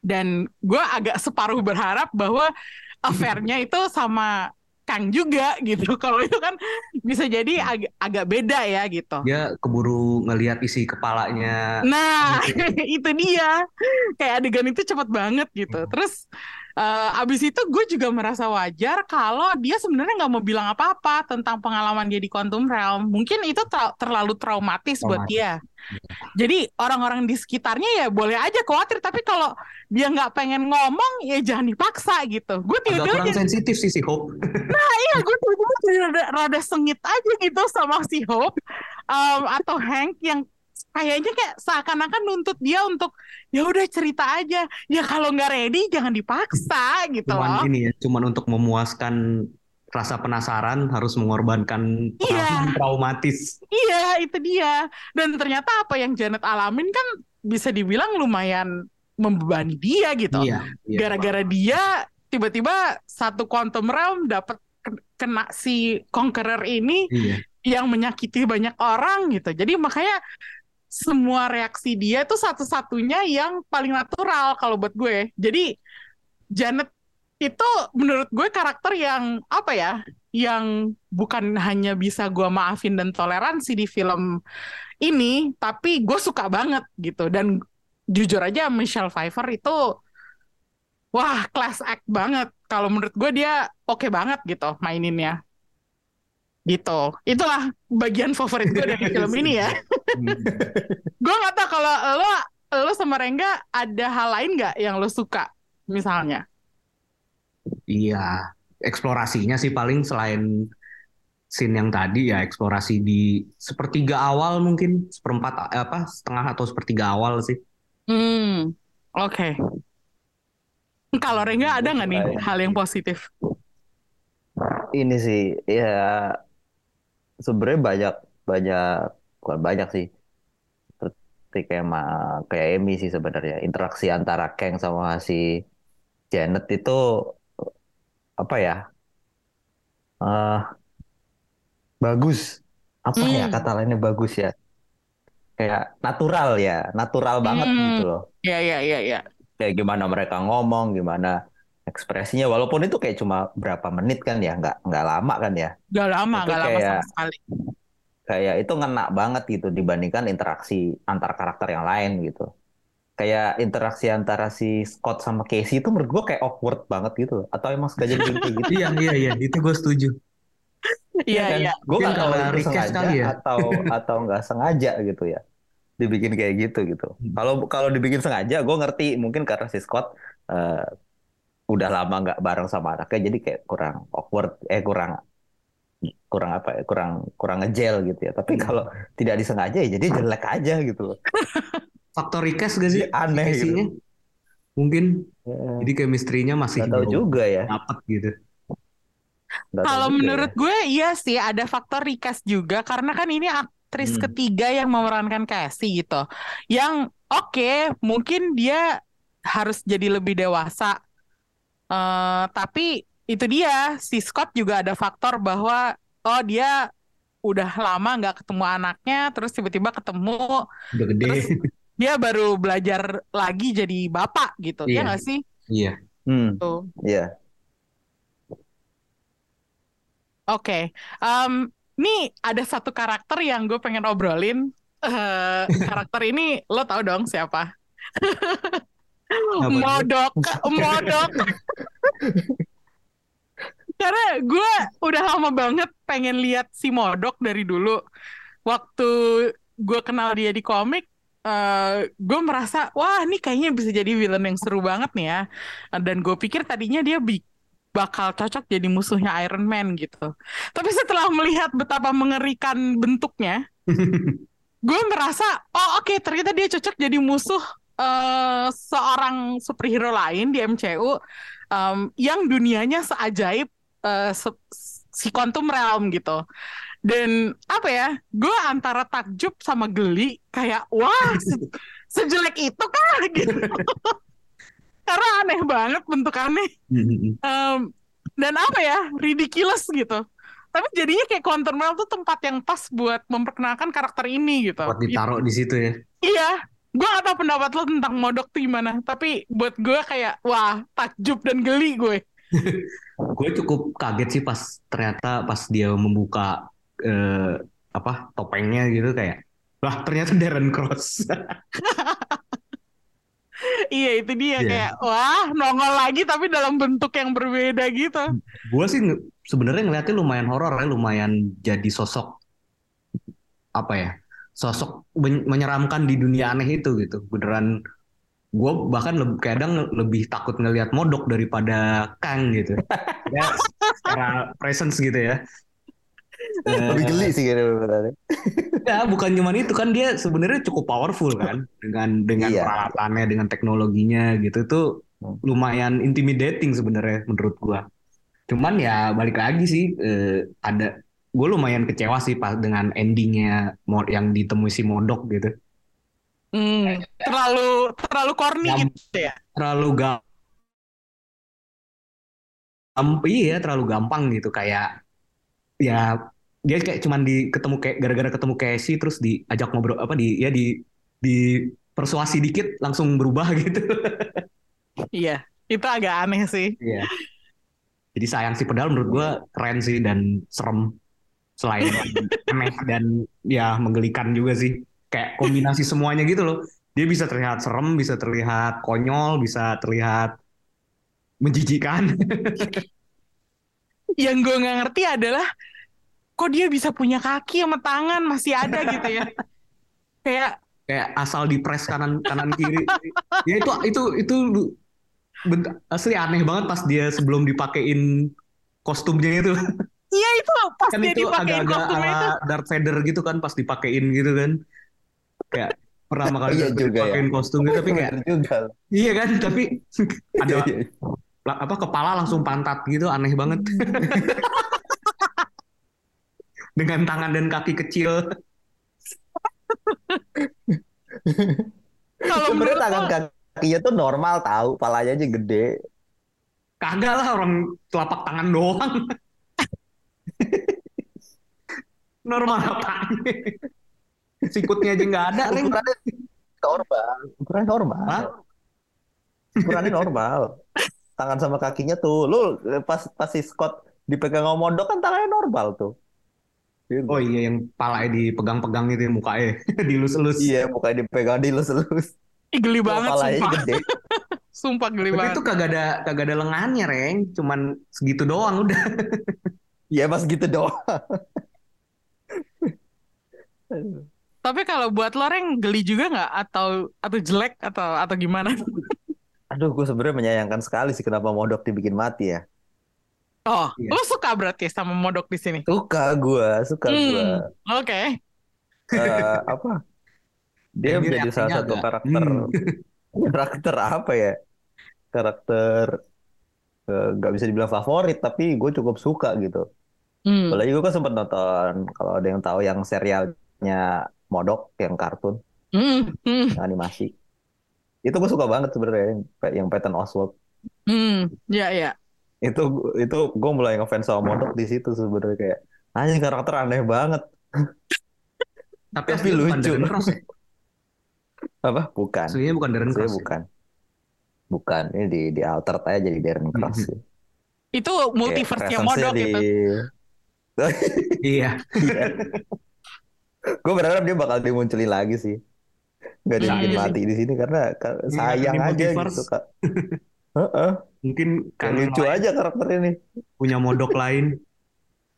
Dan gue agak separuh berharap bahwa affair-nya itu sama Kang juga gitu. [laughs] Kalau itu kan bisa jadi agak agak beda ya gitu. Dia keburu ngelihat isi kepalanya. Nah, [laughs] itu dia. Kayak adegan itu cepet banget gitu. Terus uh, abis itu gue juga merasa wajar kalau dia sebenarnya nggak mau bilang apa-apa tentang pengalaman dia di Quantum Realm. Mungkin itu ter terlalu traumatis, buat Traumatis. dia. Jadi orang-orang di sekitarnya ya boleh aja khawatir, tapi kalau dia nggak pengen ngomong ya jangan dipaksa gitu. Gue tiba-tiba jadi, sensitif sih si Hope. [laughs] iya gue tiba-tiba rada, rada sengit aja gitu sama si Hope um, atau Hank yang kayaknya kayak seakan-akan nuntut dia untuk ya udah cerita aja. Ya kalau nggak ready jangan dipaksa gitu loh. Cuman ini ya, cuman untuk memuaskan rasa penasaran harus mengorbankan Iya. traumatis. Iya, itu dia. Dan ternyata apa yang Janet alamin kan bisa dibilang lumayan membebani dia gitu. Iya, iya. Gara-gara dia tiba-tiba satu quantum realm dapat ke- kena si conqueror ini Iya. yang menyakiti banyak orang gitu. Jadi makanya semua reaksi dia itu satu-satunya yang paling natural kalau buat gue. Jadi Janet itu menurut gue karakter yang apa ya? Yang bukan hanya bisa gue maafin dan toleransi di film ini, tapi gue suka banget gitu. Dan jujur aja Michelle Pfeiffer itu wah class act banget. Kalau menurut gue dia oke banget gitu maininnya gitu. Itulah bagian favorit gue dari [laughs] film ini ya. Gue nggak tahu kalau lo lo sama Rengga ada hal lain nggak yang lo suka misalnya? Iya, eksplorasinya sih paling selain scene yang tadi ya eksplorasi di sepertiga awal mungkin seperempat apa setengah atau sepertiga awal sih. hmm. Oke. Kalau Rengga ada nggak nih hal yang positif? Ini sih ya sebenarnya banyak banyak bukan banyak sih. Seperti kayak ma- kayak Amy sih sebenarnya interaksi antara Kang sama si Janet itu apa ya? eh bagus. Apa ya Hmm. kata lainnya bagus ya? Kayak natural ya, natural banget Hmm. gitu loh. ya ya ya ya kayak gimana mereka ngomong, gimana ekspresinya, walaupun itu kayak cuma berapa menit kan ya, nggak nggak lama kan ya, Gak lama Itu gak lama sama kayak- sekali kayak itu ngena banget gitu dibandingkan interaksi antar karakter yang lain gitu. Kayak interaksi antara si Scott sama Casey itu menurut gua kayak awkward banget gitu, atau emang sengaja dibikin kayak gitu? [laughs] Iya iya iya itu gue setuju. iya kan? iya Gue nggak tahu itu sengaja kali ya. atau [laughs] atau nggak sengaja gitu ya, dibikin kayak gitu gitu. Hmm. Kalau kalau dibikin sengaja, gue ngerti mungkin karena si Scott eh, udah lama nggak bareng sama anaknya, jadi kayak kurang awkward, eh kurang kurang apa ya, kurang kurang ngejel gitu ya. Tapi kalau tidak disengaja ya jadi jelek aja gitu loh. [laughs] Faktor request gak sih? Aneh gitu. Mungkin Ya, jadi chemistry-nya masih nggak tahu juga ya. dapet gitu. Kalau menurut ya. gue iya sih ada faktor recast juga karena kan ini aktris Hmm. ketiga yang memerankan Casey gitu. Yang oke mungkin dia harus jadi lebih dewasa. Eh, tapi itu dia si Scott juga ada faktor bahwa oh dia udah lama nggak ketemu anaknya terus tiba-tiba ketemu Udah gede. Terus dia baru belajar lagi jadi bapak gitu. Ya Iya. nggak sih? Iya. Hmm, Tuh. iya. Oke, Em, nih ada satu karakter yang gue pengen obrolin. Eh, karakter ini lo tau dong siapa? [laughs] Modok, [laughs] Modok. Karena gue udah lama banget pengen lihat si Modok dari dulu. Waktu gue kenal dia di komik, eh gue merasa wah ini kayaknya bisa jadi villain yang seru banget nih ya. Dan gue pikir tadinya dia bi- bakal cocok jadi musuhnya Iron Man gitu. Tapi setelah melihat betapa mengerikan bentuknya, [laughs] gue merasa oh oke ternyata dia cocok jadi musuh eh, seorang superhero lain di MCU em, yang dunianya seajaib se- si Quantum Realm gitu. Dan apa ya, gue antara takjub sama geli, kayak wah se- [laughs] sejelek itu kah [laughs] gitu. Karena aneh banget bentukannya. Em, dan apa ya, ridiculous gitu. Tapi jadinya kayak Quantum Realm tuh tempat yang pas buat memperkenalkan karakter ini gitu. Buat ditaruh di situ ya. Iya, gue gak tau pendapat lo tentang modok tuh gimana. Tapi buat gue kayak, wah takjub dan geli gue. [laughs] Gue cukup kaget sih pas ternyata pas dia membuka eh, apa topengnya gitu kayak Wah ternyata Darren Cross. [laughs] Iya itu dia Iya. kayak, wah nongol lagi tapi dalam bentuk yang berbeda gitu. gue sih sebenarnya ngeliatnya lumayan horor ya, lumayan jadi sosok apa ya, sosok men- menyeramkan di dunia aneh itu gitu. Beneran gue bahkan lebih kadang lebih takut ngelihat modok daripada Kang gitu. [laughs] Ya secara presence gitu ya. [laughs] Lebih geli sih gitu beneran. [laughs] Ya, bukan cuman itu kan dia sebenarnya cukup powerful kan dengan dengan Iya. peralatannya, dengan teknologinya gitu tuh Hmm. lumayan intimidating sebenarnya menurut gua. Cuman ya balik lagi sih eh, ada gue lumayan kecewa sih pas dengan endingnya yang ditemui si Modok gitu. Hmm, terlalu terlalu corny Yang- gitu ya. Terlalu gampang. Iya, terlalu gampang gitu kayak ya dia kayak cuman di ketemu kayak gara-gara ketemu Casey terus diajak ngobrol apa di ya di di persuasi dikit langsung berubah [laughs] gitu. Iya, itu agak aneh sih. Iya. Jadi sayang sih padahal menurut gua keren sih dan serem selain aneh dan ya menggelikan juga sih. Kayak kombinasi semuanya gitu loh. Dia bisa terlihat serem, bisa terlihat konyol, bisa terlihat menjijikan. [laughs] Yang gue nggak ngerti adalah kok dia bisa punya kaki sama tangan masih ada gitu ya. Kayak kayak asal dipres kanan kanan kiri ya itu itu itu bent- asli aneh banget pas dia sebelum dipakein kostumnya itu iya itu pas kan dia itu dipakein agak-agak kostumnya itu. ala Darth Vader gitu kan pas dipakein gitu kan kayak pertama kali Iya juga ya. dipakein kostum gitu tapi kayak juga. iya kan tapi [laughs] ada Iya, iya. apa kepala langsung pantat gitu aneh banget [laughs] dengan tangan dan kaki kecil [laughs] Kalau Sebenarnya menurut tangan kakinya tuh normal tahu, palanya aja gede. kagak lah orang telapak tangan doang normal apaan [laughs] sikutnya aja nggak ada. Ukurannya normal, ukurannya normal. Hah? Ukurannya normal. Tangan sama kakinya tuh, lu pas pas si Scott dipegang sama Modok kan tangannya normal tuh. Gitu. Oh iya yang palanya dipegang-pegang itu ya, mukanya [laughs] dilus-elus. Iya, bukan dipegang dilus-elus. ih, geli banget sumpah. gede. [laughs] Sumpah geli Tapi banget. itu kagak ada kagak ada lengannya, Reng. Cuman segitu doang udah. Iya, mas gitu doang. Tapi kalau buat lo Reng geli juga nggak atau atau jelek atau atau gimana? Aduh, gue sebenarnya menyayangkan sekali sih kenapa Modok dibikin mati ya. Oh, Iya. lo suka berarti sama modok di sini? Suka gue, suka gue. Hmm, oke. Eh, apa? Dia Ini menjadi salah satu agak, karakter hmm. karakter apa ya? Karakter eh, nggak bisa dibilang favorit, tapi gue cukup suka gitu. Hmm. Apalagi gue kan sempat nonton kalau ada yang tahu yang serialnya Modok yang kartun, Hmm, hmm, yang animasi. Itu gue suka banget sebenarnya yang, yang Patton Oswalt. hmm. Ya, ya. Itu itu gue mulai ngefans sama Modok di situ sebenarnya kayak anjing karakter aneh banget. [laughs] Tapi, Tapi lucu. Cross ya. [laughs] Apa? Bukan. Aslinya bukan Darren Saya Cross. ya? bukan. Bukan. Ini di di alter aja jadi Darren Cross. Mhm. [laughs] sih. Itu multiverse-nya presence-nya modok di... itu. Iya. [laughs] Gue berharap dia bakal dimunculin lagi sih. Gak Hmm. dibikin Iya mati di sini karena ka- Iya, sayang ini aja gitu kak. [laughs] Heeh, Mungkin karena lucu aja karakter ini. punya modok lain.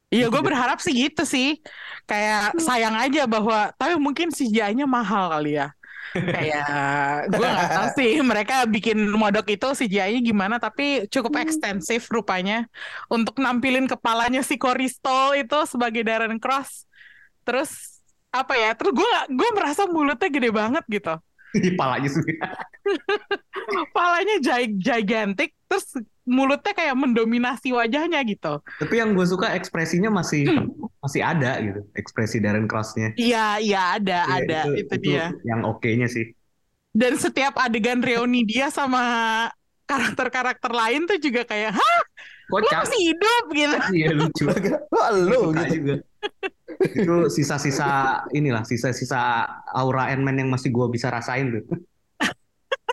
Iya, gue berharap sih gitu sih. Kayak sayang aja bahwa, tapi mungkin CGI-nya mahal kali ya. Kayak [laughs] gue nggak tahu sih mereka bikin modok itu CGI-nya gimana, tapi cukup ekstensif rupanya untuk nampilin kepalanya si Coristol itu sebagai Darren Cross. Terus apa ya? Terus gue gue merasa mulutnya gede banget gitu. [laughs] Di palanya sih. [laughs] Palanya gi- gigantic, terus mulutnya kayak mendominasi wajahnya gitu. Tapi yang gue suka ekspresinya masih masih ada gitu ekspresi Darren Cross-nya. Iya, iya ada, Ya, ada itu, dia. Yang oke-nya sih. Dan setiap adegan reuni dia sama karakter-karakter lain tuh juga kayak, hah, lu Kocak. masih hidup gitu. Iya lucu. Wah, lu gitu. juga. Itu sisa-sisa inilah sisa-sisa aura Ant-Man yang masih gua bisa rasain tuh. [laughs]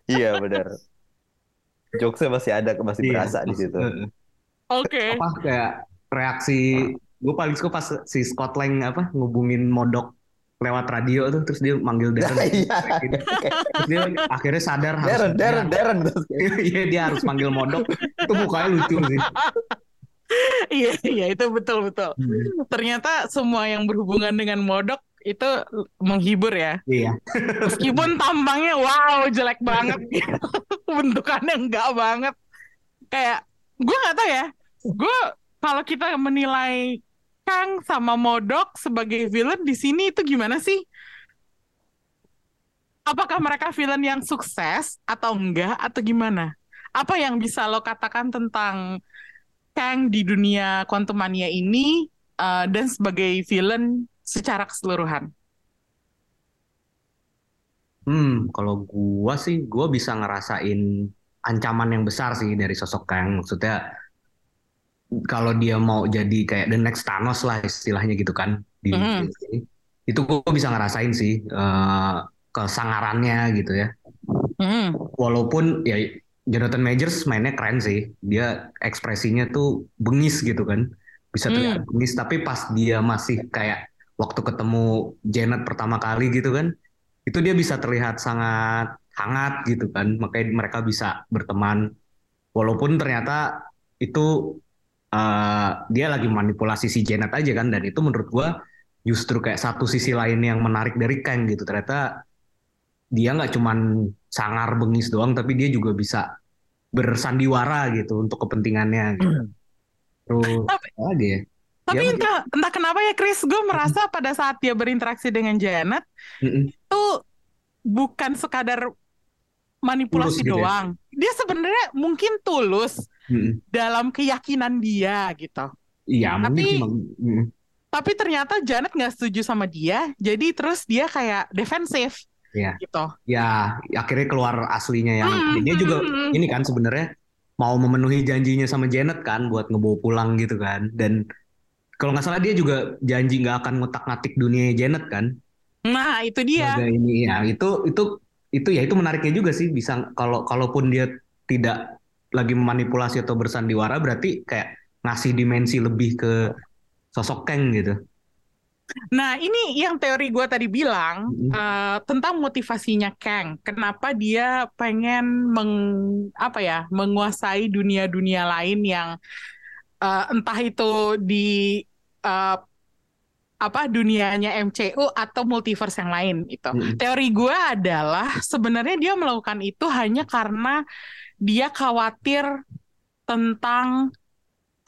Iya benar. Jokesnya masih ada, masih Iya, berasa di situ. Oke. apa kayak reaksi gue paling suka pas si Scott Lang apa ngubungin Modok lewat radio tuh terus dia manggil Darren [laughs] Iya. terus dia akhirnya sadar Darren, harus Darren, Darren. [laughs] iya dia harus manggil Modok itu mukanya lucu sih [laughs] Iya, iya itu betul-betul. Hmm. Ternyata semua yang berhubungan dengan modok itu menghibur ya. iya Meskipun tampangnya wow jelek banget. [laughs] Bentukannya enggak banget. Kayak gue nggak tahu ya. Gue kalau kita menilai Kang sama Modok sebagai villain di sini itu gimana sih? Apakah mereka villain yang sukses atau enggak atau gimana? Apa yang bisa lo katakan tentang Kang di dunia Quantum Mania ini eh, dan sebagai villain secara keseluruhan? hmm kalau gua sih gua bisa ngerasain ancaman yang besar sih dari sosok Kang maksudnya kalau dia mau jadi kayak the next Thanos lah istilahnya gitu kan di sini itu gua bisa ngerasain sih eh, kesangarannya gitu ya Hmm. walaupun ya Jonathan Majors mainnya keren sih. Dia ekspresinya tuh bengis gitu kan. Bisa terlihat bengis tapi pas dia masih kayak waktu ketemu Janet pertama kali gitu kan itu dia bisa terlihat sangat hangat gitu kan. Makanya mereka bisa berteman. Walaupun ternyata itu eh, dia lagi manipulasi si Janet aja kan. Dan itu menurut gua justru kayak satu sisi lain yang menarik dari Kang gitu. Ternyata dia nggak cuman sangar bengis doang tapi dia juga bisa bersandiwara gitu untuk kepentingannya gitu. terus Tapi- apa lagi ya Tapi Ya, entah, entah kenapa ya Chris, gue merasa pada saat dia berinteraksi dengan Janet Mm-mm. itu bukan sekadar manipulasi Tulus gitu ya? doang. Dia sebenarnya mungkin tulus Mm-mm. dalam keyakinan dia gitu. iya Tapi-. Tapi ternyata Janet nggak setuju sama dia, jadi terus dia kayak defensif Iya. gitu. ya akhirnya keluar aslinya yang Hmm, dia juga hmm, hmm. ini kan sebenarnya mau memenuhi janjinya sama Janet kan buat ngebawa pulang gitu kan dan kalau nggak salah dia juga janji nggak akan ngutak-ngatik dunia Janet kan Nah itu dia. sebagai ini ya itu itu itu ya itu menariknya juga sih bisa kalau kalaupun dia tidak lagi memanipulasi atau bersandiwara berarti kayak ngasih dimensi lebih ke sosok Kang gitu Nah, ini yang teori gue tadi bilang eh, tentang motivasinya Kang. Kenapa dia pengen meng, apa ya, menguasai dunia-dunia lain yang eh, entah itu di eh, apa dunianya MCU atau multiverse yang lain itu. Mm-mm. Teori gue adalah [laughs] sebenarnya dia melakukan itu hanya karena dia khawatir tentang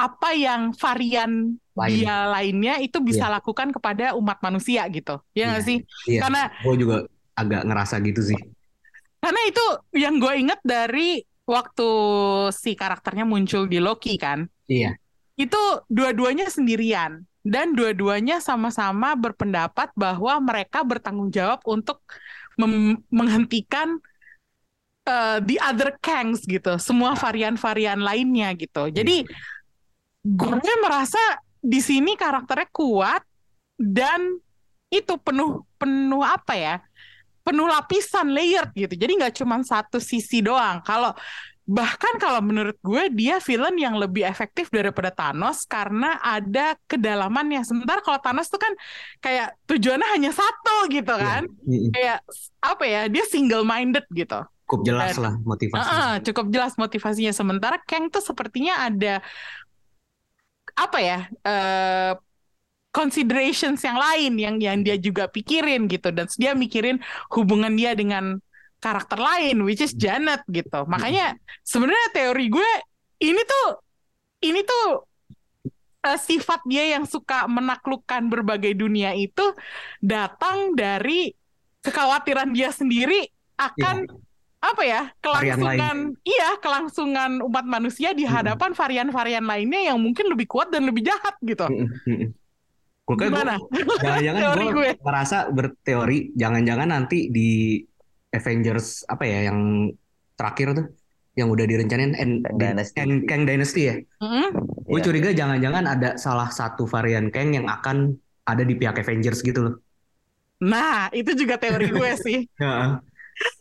apa yang varian Lain. dia lainnya itu bisa lakukan kepada umat manusia gitu. Ya nggak Iya. sih? Iya, Karena gue juga agak ngerasa gitu sih karena itu yang gue inget dari waktu si karakternya muncul di Loki kan. iya Itu dua-duanya sendirian dan dua-duanya sama-sama berpendapat bahwa mereka bertanggung jawab untuk menghentikan uh, the other Kangs gitu, semua varian-varian lainnya gitu. Jadi gue merasa di sini karakternya kuat dan itu penuh penuh apa ya? Penuh lapisan layered gitu. Jadi nggak cuma satu sisi doang. Kalau bahkan kalau menurut gue dia villain yang lebih efektif daripada Thanos karena ada kedalamannya. Sementara kalau Thanos tuh kan kayak tujuannya hanya satu gitu kan. Mm-mm. Kayak apa ya? Dia single minded gitu. cukup jelas lah motivasinya Heeh, cukup jelas motivasinya. Sementara Kang tuh sepertinya ada apa ya? eh considerations yang lain yang yang dia juga pikirin gitu dan dia mikirin hubungan dia dengan karakter lain which is Janet gitu. Makanya sebenarnya teori gue ini tuh ini tuh eh, sifat dia yang suka menaklukkan berbagai dunia itu datang dari kekhawatiran dia sendiri akan apa ya kelangsungan iya kelangsungan umat manusia di Mm-mm. hadapan varian-varian lainnya yang mungkin lebih kuat dan lebih jahat gitu. Mm-mm, mm-mm. Makanya Gimana? [laughs] jangan-jangan gue gue. ngerasa berteori, jangan-jangan nanti di Avengers apa ya yang terakhir tuh, yang udah direncanain and, Kang Dynasty. Kang, Kang Dynasty ya. Mm-mm. Gue Iya. curiga jangan-jangan ada salah satu varian Kang yang akan ada di pihak Avengers gitu loh. Nah, itu juga teori gue sih. [laughs]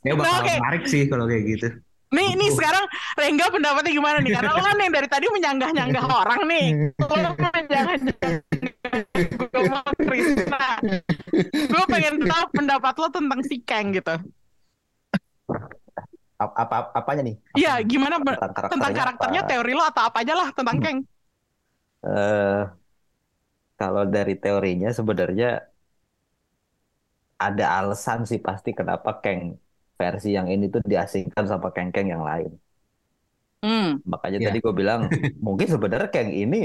Ya, ya bakal Nah, oke. menarik sih kalau kayak gitu. Nih, nih sekarang Rengga pendapatnya gimana nih? Karena lo kan yang dari tadi menyanggah-nyanggah [laughs] orang nih. Lo menyanggah-nyanggah gue sama Krisna. Gue pengen tahu pendapat lo tentang si Kang gitu. Apa, apa apanya nih? Iya, gimana be- Tentang karakternya, tentang karakternya, apa? teori lo atau apa aja lah tentang Kang. Eh, kalau dari teorinya sebenarnya ada alasan sih pasti kenapa Kang versi yang ini tuh diasingkan sama Kang-Kang yang lain. Hmm. Makanya Ya. tadi gue bilang [laughs] mungkin sebenarnya Kang ini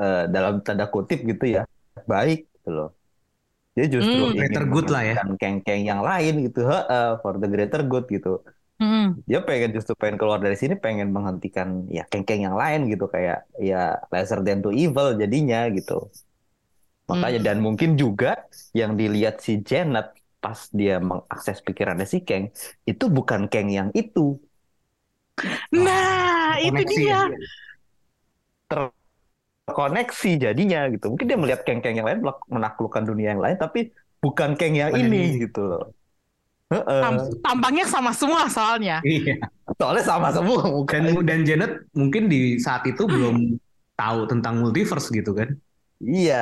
eh, dalam tanda kutip gitu ya baik gitu loh. Dia justru Hmm. ingin Greater good lah ya. Kang-Kang yang lain gitu, Heeh, for the greater good gitu. Hmm. Dia pengen justru pengen keluar dari sini, pengen menghentikan ya Kang-Kang yang lain gitu kayak ya lesser than to evil jadinya gitu. Makanya Hmm. dan mungkin juga yang dilihat si Janet pas dia mengakses pikirannya si Kang itu bukan Kang yang itu. Nah, itu Koneksi dia. ya. Terkoneksi jadinya gitu. Mungkin dia melihat Kang-Kang yang lain menaklukkan dunia yang lain tapi bukan Kang yang ini gitu loh. Heeh. Tam- tampangnya sama semua soalnya. Iya. Soalnya sama semua bukan. Dan dan Janet mungkin di saat itu belum tahu tentang multiverse gitu kan. Iya,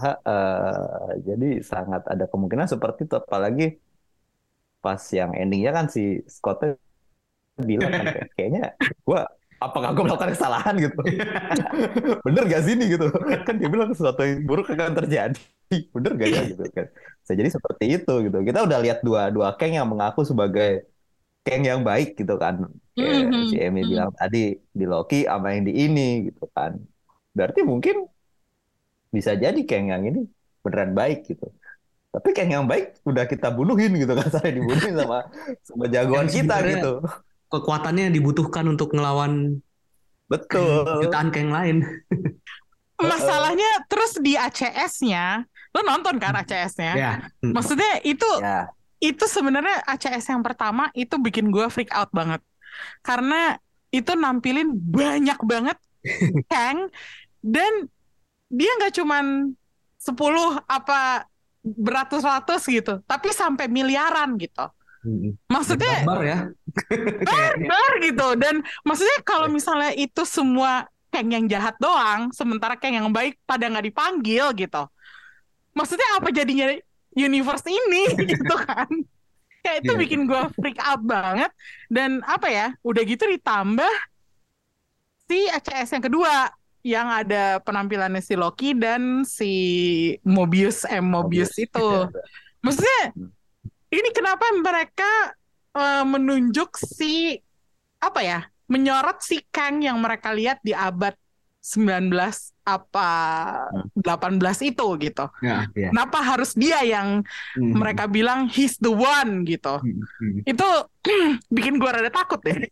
heeh. Jadi sangat ada kemungkinan seperti itu. Apalagi pas yang endingnya kan si Scott bilang kan kayak- kayaknya gua apakah gue melakukan kesalahan gitu. [laughs] Bener gak sih ini gitu. Kan dia bilang sesuatu yang buruk akan terjadi. [laughs] Bener gak ya gitu kan. Bisa jadi seperti itu gitu. Kita udah lihat dua dua Kang yang mengaku sebagai Kang yang baik gitu kan. Kayak Mhm, si Emi mhm. bilang tadi di Loki sama yang di ini gitu kan. Berarti mungkin bisa jadi Kang yang ini beneran baik gitu. Tapi Kang yang baik udah kita bunuhin gitu [laughs] kan. Saya dibunuhin sama sama jagoan Yang kita gitu. Kekuatannya yang dibutuhkan untuk ngelawan Betul. jutaan Kang lain. [laughs] Masalahnya terus di ACS-nya, lo nonton kan ACS-nya? Ya. Maksudnya itu Ya. itu sebenarnya ACS yang pertama itu bikin gue freak out banget karena itu nampilin banyak banget [laughs] Kang dan dia nggak cuman 10 apa beratus-ratus gitu tapi sampai miliaran gitu. Maksudnya Barbar ya. [laughs] Benar gitu. Dan maksudnya kalau misalnya itu semua Kang yang jahat doang sementara Kang yang baik pada nggak dipanggil gitu. Maksudnya apa jadinya universe ini [laughs] gitu kan? Kayak itu Iya. bikin gue freak out banget. Dan apa ya udah gitu ditambah si ACS yang kedua yang ada penampilannya si Loki dan si Mobius M Mobius itu. Iya. maksudnya ini kenapa mereka eh, menunjuk si apa ya menyorot si Kang yang mereka lihat di abad 19 apa 18 itu gitu. Ya, ya. Kenapa harus dia yang Hmm. mereka bilang he's the one gitu. Hmm, hmm. Itu [clears throat] bikin gua rada takut deh.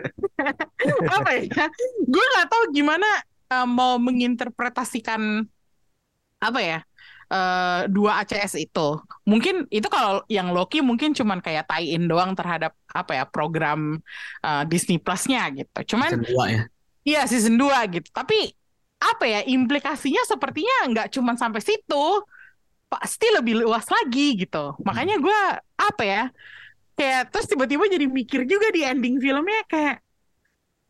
[laughs] apa ya? Gue nggak tahu gimana eh, mau menginterpretasikan apa ya? eh, dua ACS itu. Mungkin itu kalau yang Loki mungkin cuman kayak tie-in doang terhadap apa ya program eh, Disney Plus-nya gitu. Cuman Season dua ya. Iya season 2 gitu. Tapi apa ya implikasinya sepertinya nggak cuma sampai situ. Pasti lebih luas lagi gitu. Makanya gue apa ya kayak terus tiba-tiba jadi mikir juga di ending filmnya kayak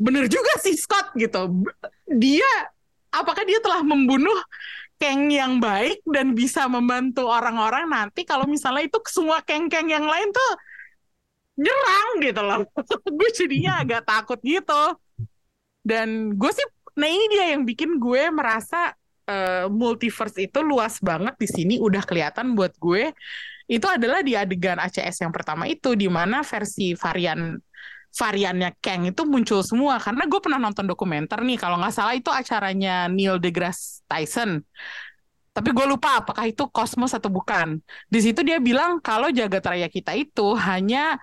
bener juga sih Scott gitu. Dia apakah dia telah membunuh Kang yang baik dan bisa membantu orang-orang nanti kalau misalnya itu semua Kang-Kang yang lain tuh nyerang gitu loh. [laughs] gue jadinya agak takut gitu. Dan gue sih, nah ini dia yang bikin gue merasa eh, multiverse itu luas banget di sini udah kelihatan buat gue. Itu adalah di adegan ACS yang pertama itu, di mana versi varian variannya Kang itu muncul semua. Karena gue pernah nonton dokumenter nih, kalau nggak salah itu acaranya Neil deGrasse Tyson. Tapi gue lupa apakah itu kosmos atau bukan. Di situ dia bilang kalau jagat raya kita itu hanya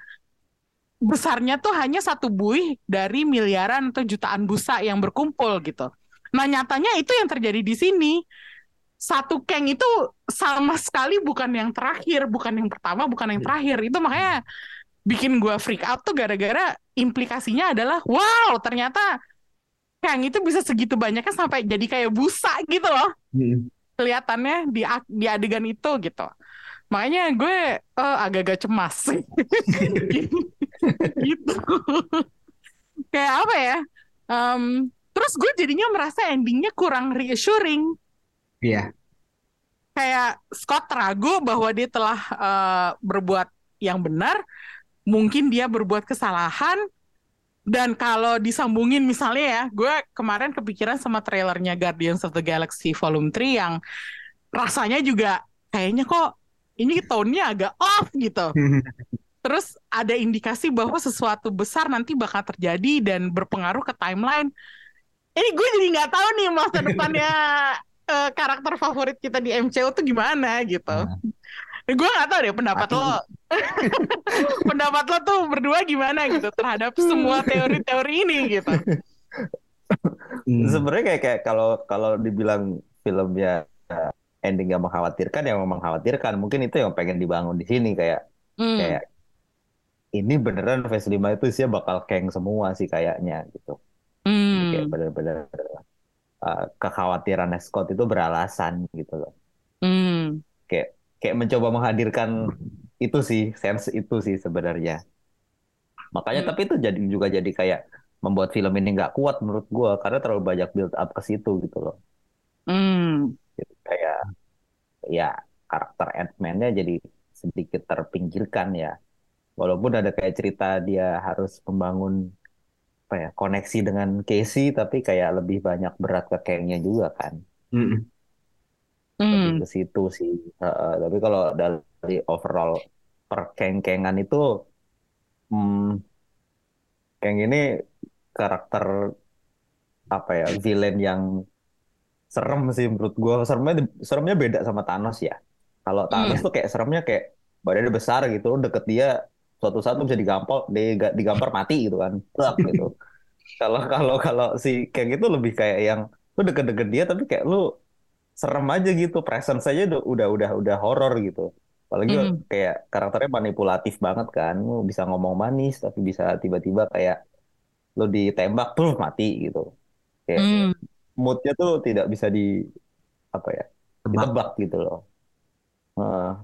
besarnya tuh hanya satu buih dari miliaran atau jutaan busa yang berkumpul gitu. Nah nyatanya itu yang terjadi di sini. satu Kang itu sama sekali bukan yang terakhir, bukan yang pertama, bukan yang terakhir. Itu makanya bikin gue freak out tuh gara-gara implikasinya adalah wow ternyata Kang itu bisa segitu banyaknya sampai jadi kayak busa gitu loh. Hmm. Kelihatannya di di adegan itu gitu. Makanya gue uh, agak-agak cemas. [laughs] [laughs] gitu. kayak apa ya? Um, terus gue jadinya merasa endingnya kurang reassuring. Iya. Kayak Scott ragu bahwa dia telah uh, berbuat yang benar, mungkin dia berbuat kesalahan, dan kalau disambungin misalnya ya, gue kemarin kepikiran sama trailernya Guardians of the Galaxy Volume 3 yang rasanya juga kayaknya kok ini tone-nya agak off gitu. [laughs] Terus ada indikasi bahwa sesuatu besar nanti bakal terjadi dan berpengaruh ke timeline. Ini gue jadi nggak tahu nih masa depannya uh, [laughs] karakter favorit kita di MCU tuh gimana gitu. Nah. Gue gak tahu deh pendapat Mati. lo. [laughs] pendapat lo tuh berdua gimana gitu terhadap semua teori-teori ini gitu. Hmm. Sebenarnya kayak kayak kalau kalau dibilang filmnya ending yang mengkhawatirkan yang mengkhawatirkan mungkin itu yang pengen dibangun di sini kayak hmm. kayak ini beneran Phase 5 itu sih bakal keng semua sih kayaknya gitu. Hmm. Kayak bener-bener uh, kekhawatiran Scott itu beralasan gitu loh. Hmm. Kayak kayak mencoba menghadirkan itu sih sense itu sih sebenarnya. Makanya hmm. tapi itu jadi juga jadi kayak membuat film ini nggak kuat menurut gue karena terlalu banyak build up ke situ gitu loh. Hmm. Jadi kayak ya karakter Ant-Man-nya jadi sedikit terpinggirkan ya. Walaupun ada kayak cerita dia harus membangun apa ya koneksi dengan Casey tapi kayak lebih banyak berat ke Kang-nya juga kan. Hmm. Lebih ke situ sih. Uh, tapi kalau dari overall perkeng-kengan itu hmm, Kang ini karakter apa ya villain yang serem sih menurut gue seremnya seremnya beda sama Thanos ya kalau Thanos hmm. tuh kayak seremnya kayak badannya besar gitu deket dia suatu saat tuh bisa digampar digampar mati gitu kan. Gitu. [laughs] Kalau kalau kalau si Kang itu lebih kayak yang lu deket-deket dia tapi kayak lu serem aja gitu. Presence saja udah udah udah horor gitu. Apalagi mm. kayak karakternya manipulatif banget kan. Lu bisa ngomong manis tapi bisa tiba-tiba kayak lu ditembak tuh mati gitu. Kayak mm. moodnya tuh tidak bisa di apa ya ditebak gitu loh. Uh,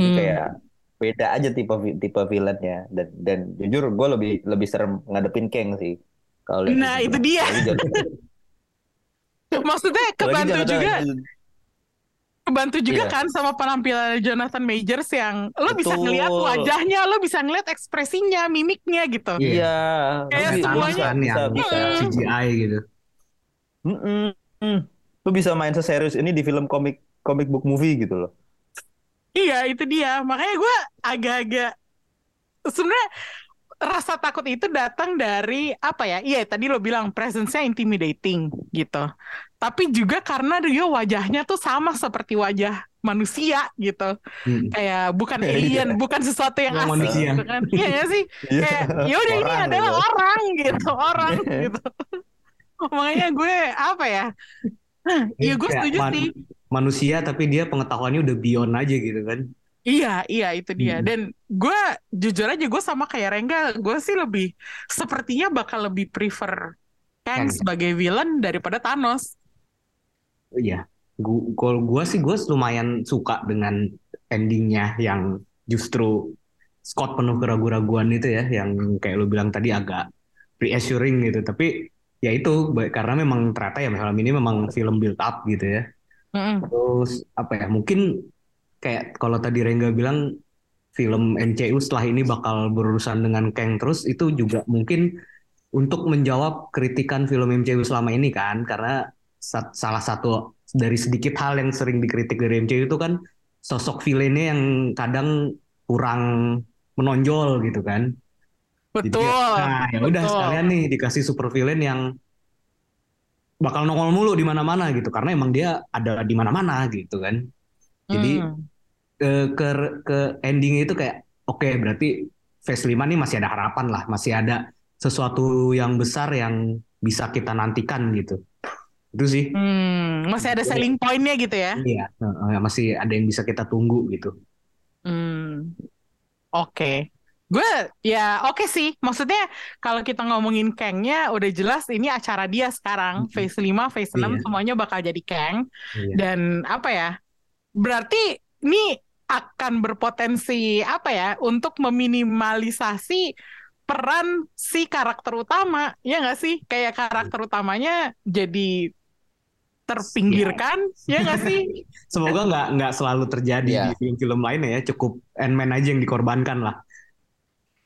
mm. kayak beda aja tipe tipe villainnya dan dan jujur gue lebih lebih serem ngadepin Kang sih kalau nah itu dia [laughs] Maksudnya kebantu juga kebantu juga yeah. kan sama penampilan Jonathan Majors yang lo Betul. bisa ngeliat wajahnya, lo bisa ngeliat ekspresinya, mimiknya gitu. Iya. Yeah. Kayak semuanya kan yang bisa, bisa CGI gitu. Mm -mm. Lo bisa main seserius ini di film komik comic book movie gitu loh. Iya itu dia. Makanya gue agak-agak sebenarnya rasa takut itu datang dari apa ya? Iya tadi lo bilang presence-nya intimidating gitu. Tapi juga karena dia wajahnya tuh sama seperti wajah manusia gitu. Hmm. Kayak bukan iya. alien, bukan sesuatu yang asing manusia. gitu kan. Iya ya sih? Iya. Kayak ya udah ini adalah ya. orang gitu, orang iya. [laughs] gitu. [laughs] Makanya gue apa ya? Iya [clears throat] gue setuju sih. Manusia tapi dia pengetahuannya udah beyond aja gitu kan. Iya, iya itu dia. Hmm. Dan gue jujur aja gue sama kayak Rengga, gue sih lebih sepertinya bakal lebih prefer Kang sebagai villain daripada Thanos. Iya, kalau gue sih gue lumayan suka dengan endingnya yang justru Scott penuh keraguan-raguan itu ya, yang kayak lu bilang tadi agak reassuring gitu. Tapi ya itu karena memang ternyata ya film ini memang film build up gitu ya. Mm -hmm. Terus apa ya? Mungkin kayak kalau tadi Rengga bilang film MCU setelah ini bakal berurusan dengan Kang terus itu juga mungkin untuk menjawab kritikan film MCU selama ini kan karena salah satu dari sedikit hal yang sering dikritik dari MCU itu kan sosok villainnya yang kadang kurang menonjol gitu kan. Betul. Jadi, nah, ya udah sekalian nih dikasih super villain yang bakal nongol mulu di mana-mana gitu karena emang dia ada di mana-mana gitu kan. Jadi hmm. ke, ke ke endingnya itu kayak oke okay, berarti phase 5 nih masih ada harapan lah, masih ada sesuatu yang besar yang bisa kita nantikan gitu. Itu sih. Hmm, masih ada selling point-nya gitu ya. Iya, masih ada yang bisa kita tunggu gitu. Hmm. Oke. Gue ya oke sih. Maksudnya kalau kita ngomongin Kang-nya udah jelas ini acara dia sekarang. Phase 5, Phase 6 Iya. semuanya bakal jadi Kang. Iya. Dan apa ya? Berarti ini akan berpotensi apa ya untuk meminimalisasi peran si karakter utama. Ya nggak sih? Kayak karakter utamanya jadi terpinggirkan, ya nggak sih? [laughs] Semoga nggak nggak selalu terjadi Iya. di film-film lainnya ya. Cukup Ant-Man aja yang dikorbankan lah.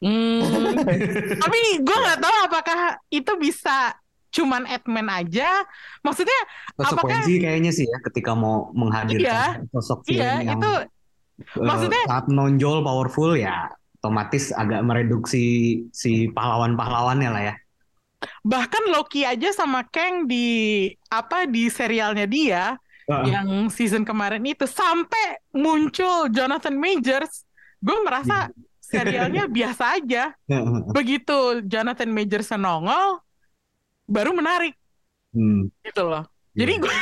Hmm, [laughs] tapi gue nggak tahu apakah itu bisa cuman Ant-Man aja. Maksudnya apakah Konsekuensi kayaknya sih ya ketika mau menghadirkan sosok film iya yang itu eh, maksudnya- saat menonjol powerful ya otomatis agak mereduksi si pahlawan-pahlawannya lah ya. bahkan Loki aja sama Kang di apa di serialnya dia Heeh. yang season kemarin itu sampai muncul Jonathan Majors, gue merasa serialnya biasa aja. Begitu Jonathan Majors nongol, baru menarik Hmm, gitu loh. Jadi iya. gue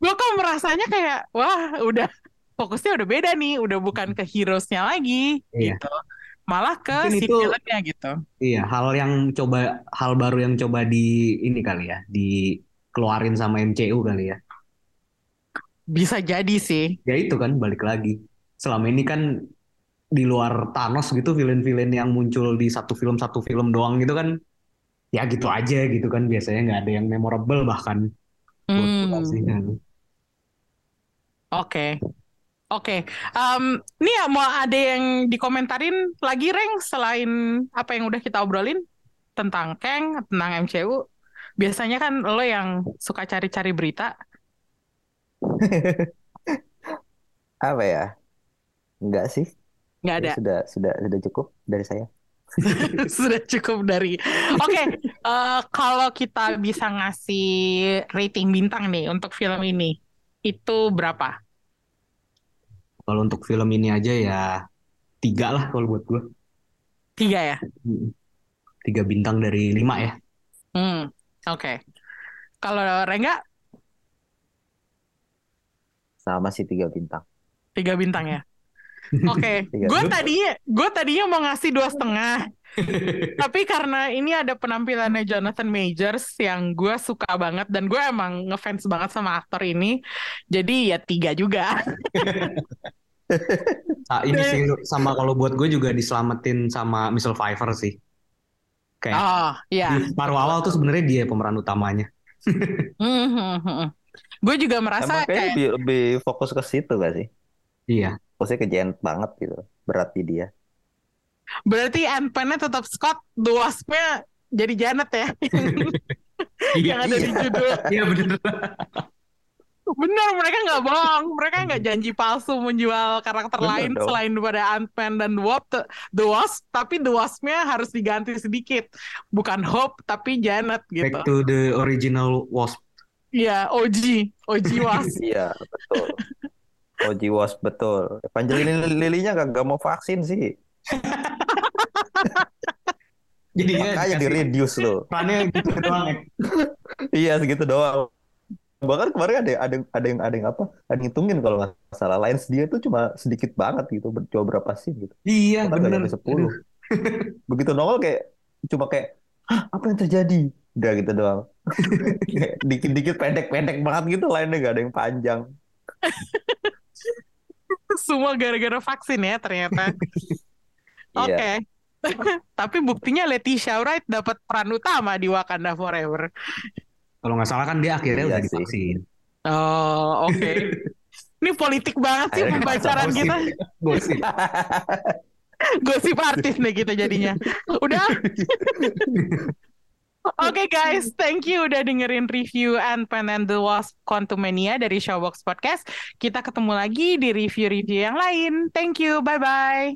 gue kok merasanya kayak wah udah fokusnya udah beda nih, udah bukan ke heroesnya lagi Iya. gitu. Malah ke Mungkin si itu- gitu. Iya, hal yang coba hal baru yang coba di ini kali ya, dikeluarin sama MCU kali ya. Bisa jadi sih. Ya itu kan balik lagi. Selama ini kan di luar Thanos gitu villain-villain yang muncul di satu film satu film doang gitu kan ya gitu aja gitu kan biasanya nggak ada yang memorable bahkan buat Hmm. sih. Oke. Oke. Em, ini ya mau ada yang dikomentarin lagi, Reng, selain apa yang udah kita obrolin tentang Kang, tentang MCU. Biasanya kan lo yang suka cari-cari berita. [laughs] Apa ya? Enggak sih. Nggak ada. Sudah sudah sudah cukup dari saya. [laughs] Sudah cukup dari. Oke, eh, kalau kita bisa ngasih rating bintang nih untuk film ini, itu berapa? Kalau untuk film ini aja ya tiga lah kalau buat gue. Tiga ya? Tiga bintang dari lima ya. Hmm, oke. Kalau Rengga, Sama sih tiga bintang. tiga bintang ya? Oke, Tiga gue bintang. tadinya gue tadinya mau ngasih dua setengah, [laughs] tapi karena ini ada penampilannya Jonathan Majors yang gue suka banget dan gue emang ngefans banget sama aktor ini, jadi ya tiga juga. Nah, [laughs] ini sih sama kalau buat gue juga diselamatin sama Michelle Pfeiffer sih. Kayak Oh, iya. di paruh awal tuh sebenarnya dia pemeran utamanya. [laughs] Gue juga merasa Emang kayak lebih, lebih fokus ke situ gak sih? Iya. Fokusnya ke Janet banget gitu. Berat di dia. berarti Ant-Man-nya tetap Scott, The Wasp-nya jadi Janet ya, [laughs] yang ada di judul. Iya bener. Bener, mereka nggak bohong. Mereka nggak janji palsu menjual karakter Bener lain dong. selain daripada Ant-Man dan Wasp, The Wasp, tapi The Wasp-nya harus diganti sedikit. Bukan Hope, tapi Janet gitu. Back to the original Wasp. Iya, OG, OG [laughs] Wasp. Iya, betul. Oji Wasp betul. Evangeline Lily-nya gak, mau vaksin sih. [laughs] Jadi Makanya di reduce loh. Perannya gitu doang ya. [laughs] Iya segitu doang. Bahkan kemarin ada ada ada yang ada yang apa? Ada yang ngitungin kalau nggak salah. Lines dia tuh cuma sedikit banget gitu. Coba berapa scene gitu. Iya nyampe 10. Begitu nongol kayak cuma kayak Hah, apa yang terjadi? Udah gitu doang. [laughs] Kayak Dikit-dikit pendek-pendek banget gitu lainnya gak ada yang panjang. Semua gara-gara vaksin ya ternyata. [laughs] Oke. Iya. [laughs] Tapi buktinya Leticia Wright dapat peran utama di Wakanda Forever. Kalau nggak salah kan dia akhirnya Iya udah sih. divaksin. Oh, oke. [laughs] Ini politik banget sih pembacaran Gosip. kita. Gosip. Gosip artis nih kita jadinya. Udah. Oke okay, guys, thank you udah dengerin review Ant-Man and the Wasp Quantumania dari Showbox Podcast. Kita ketemu lagi di review-review yang lain. Thank you, bye-bye.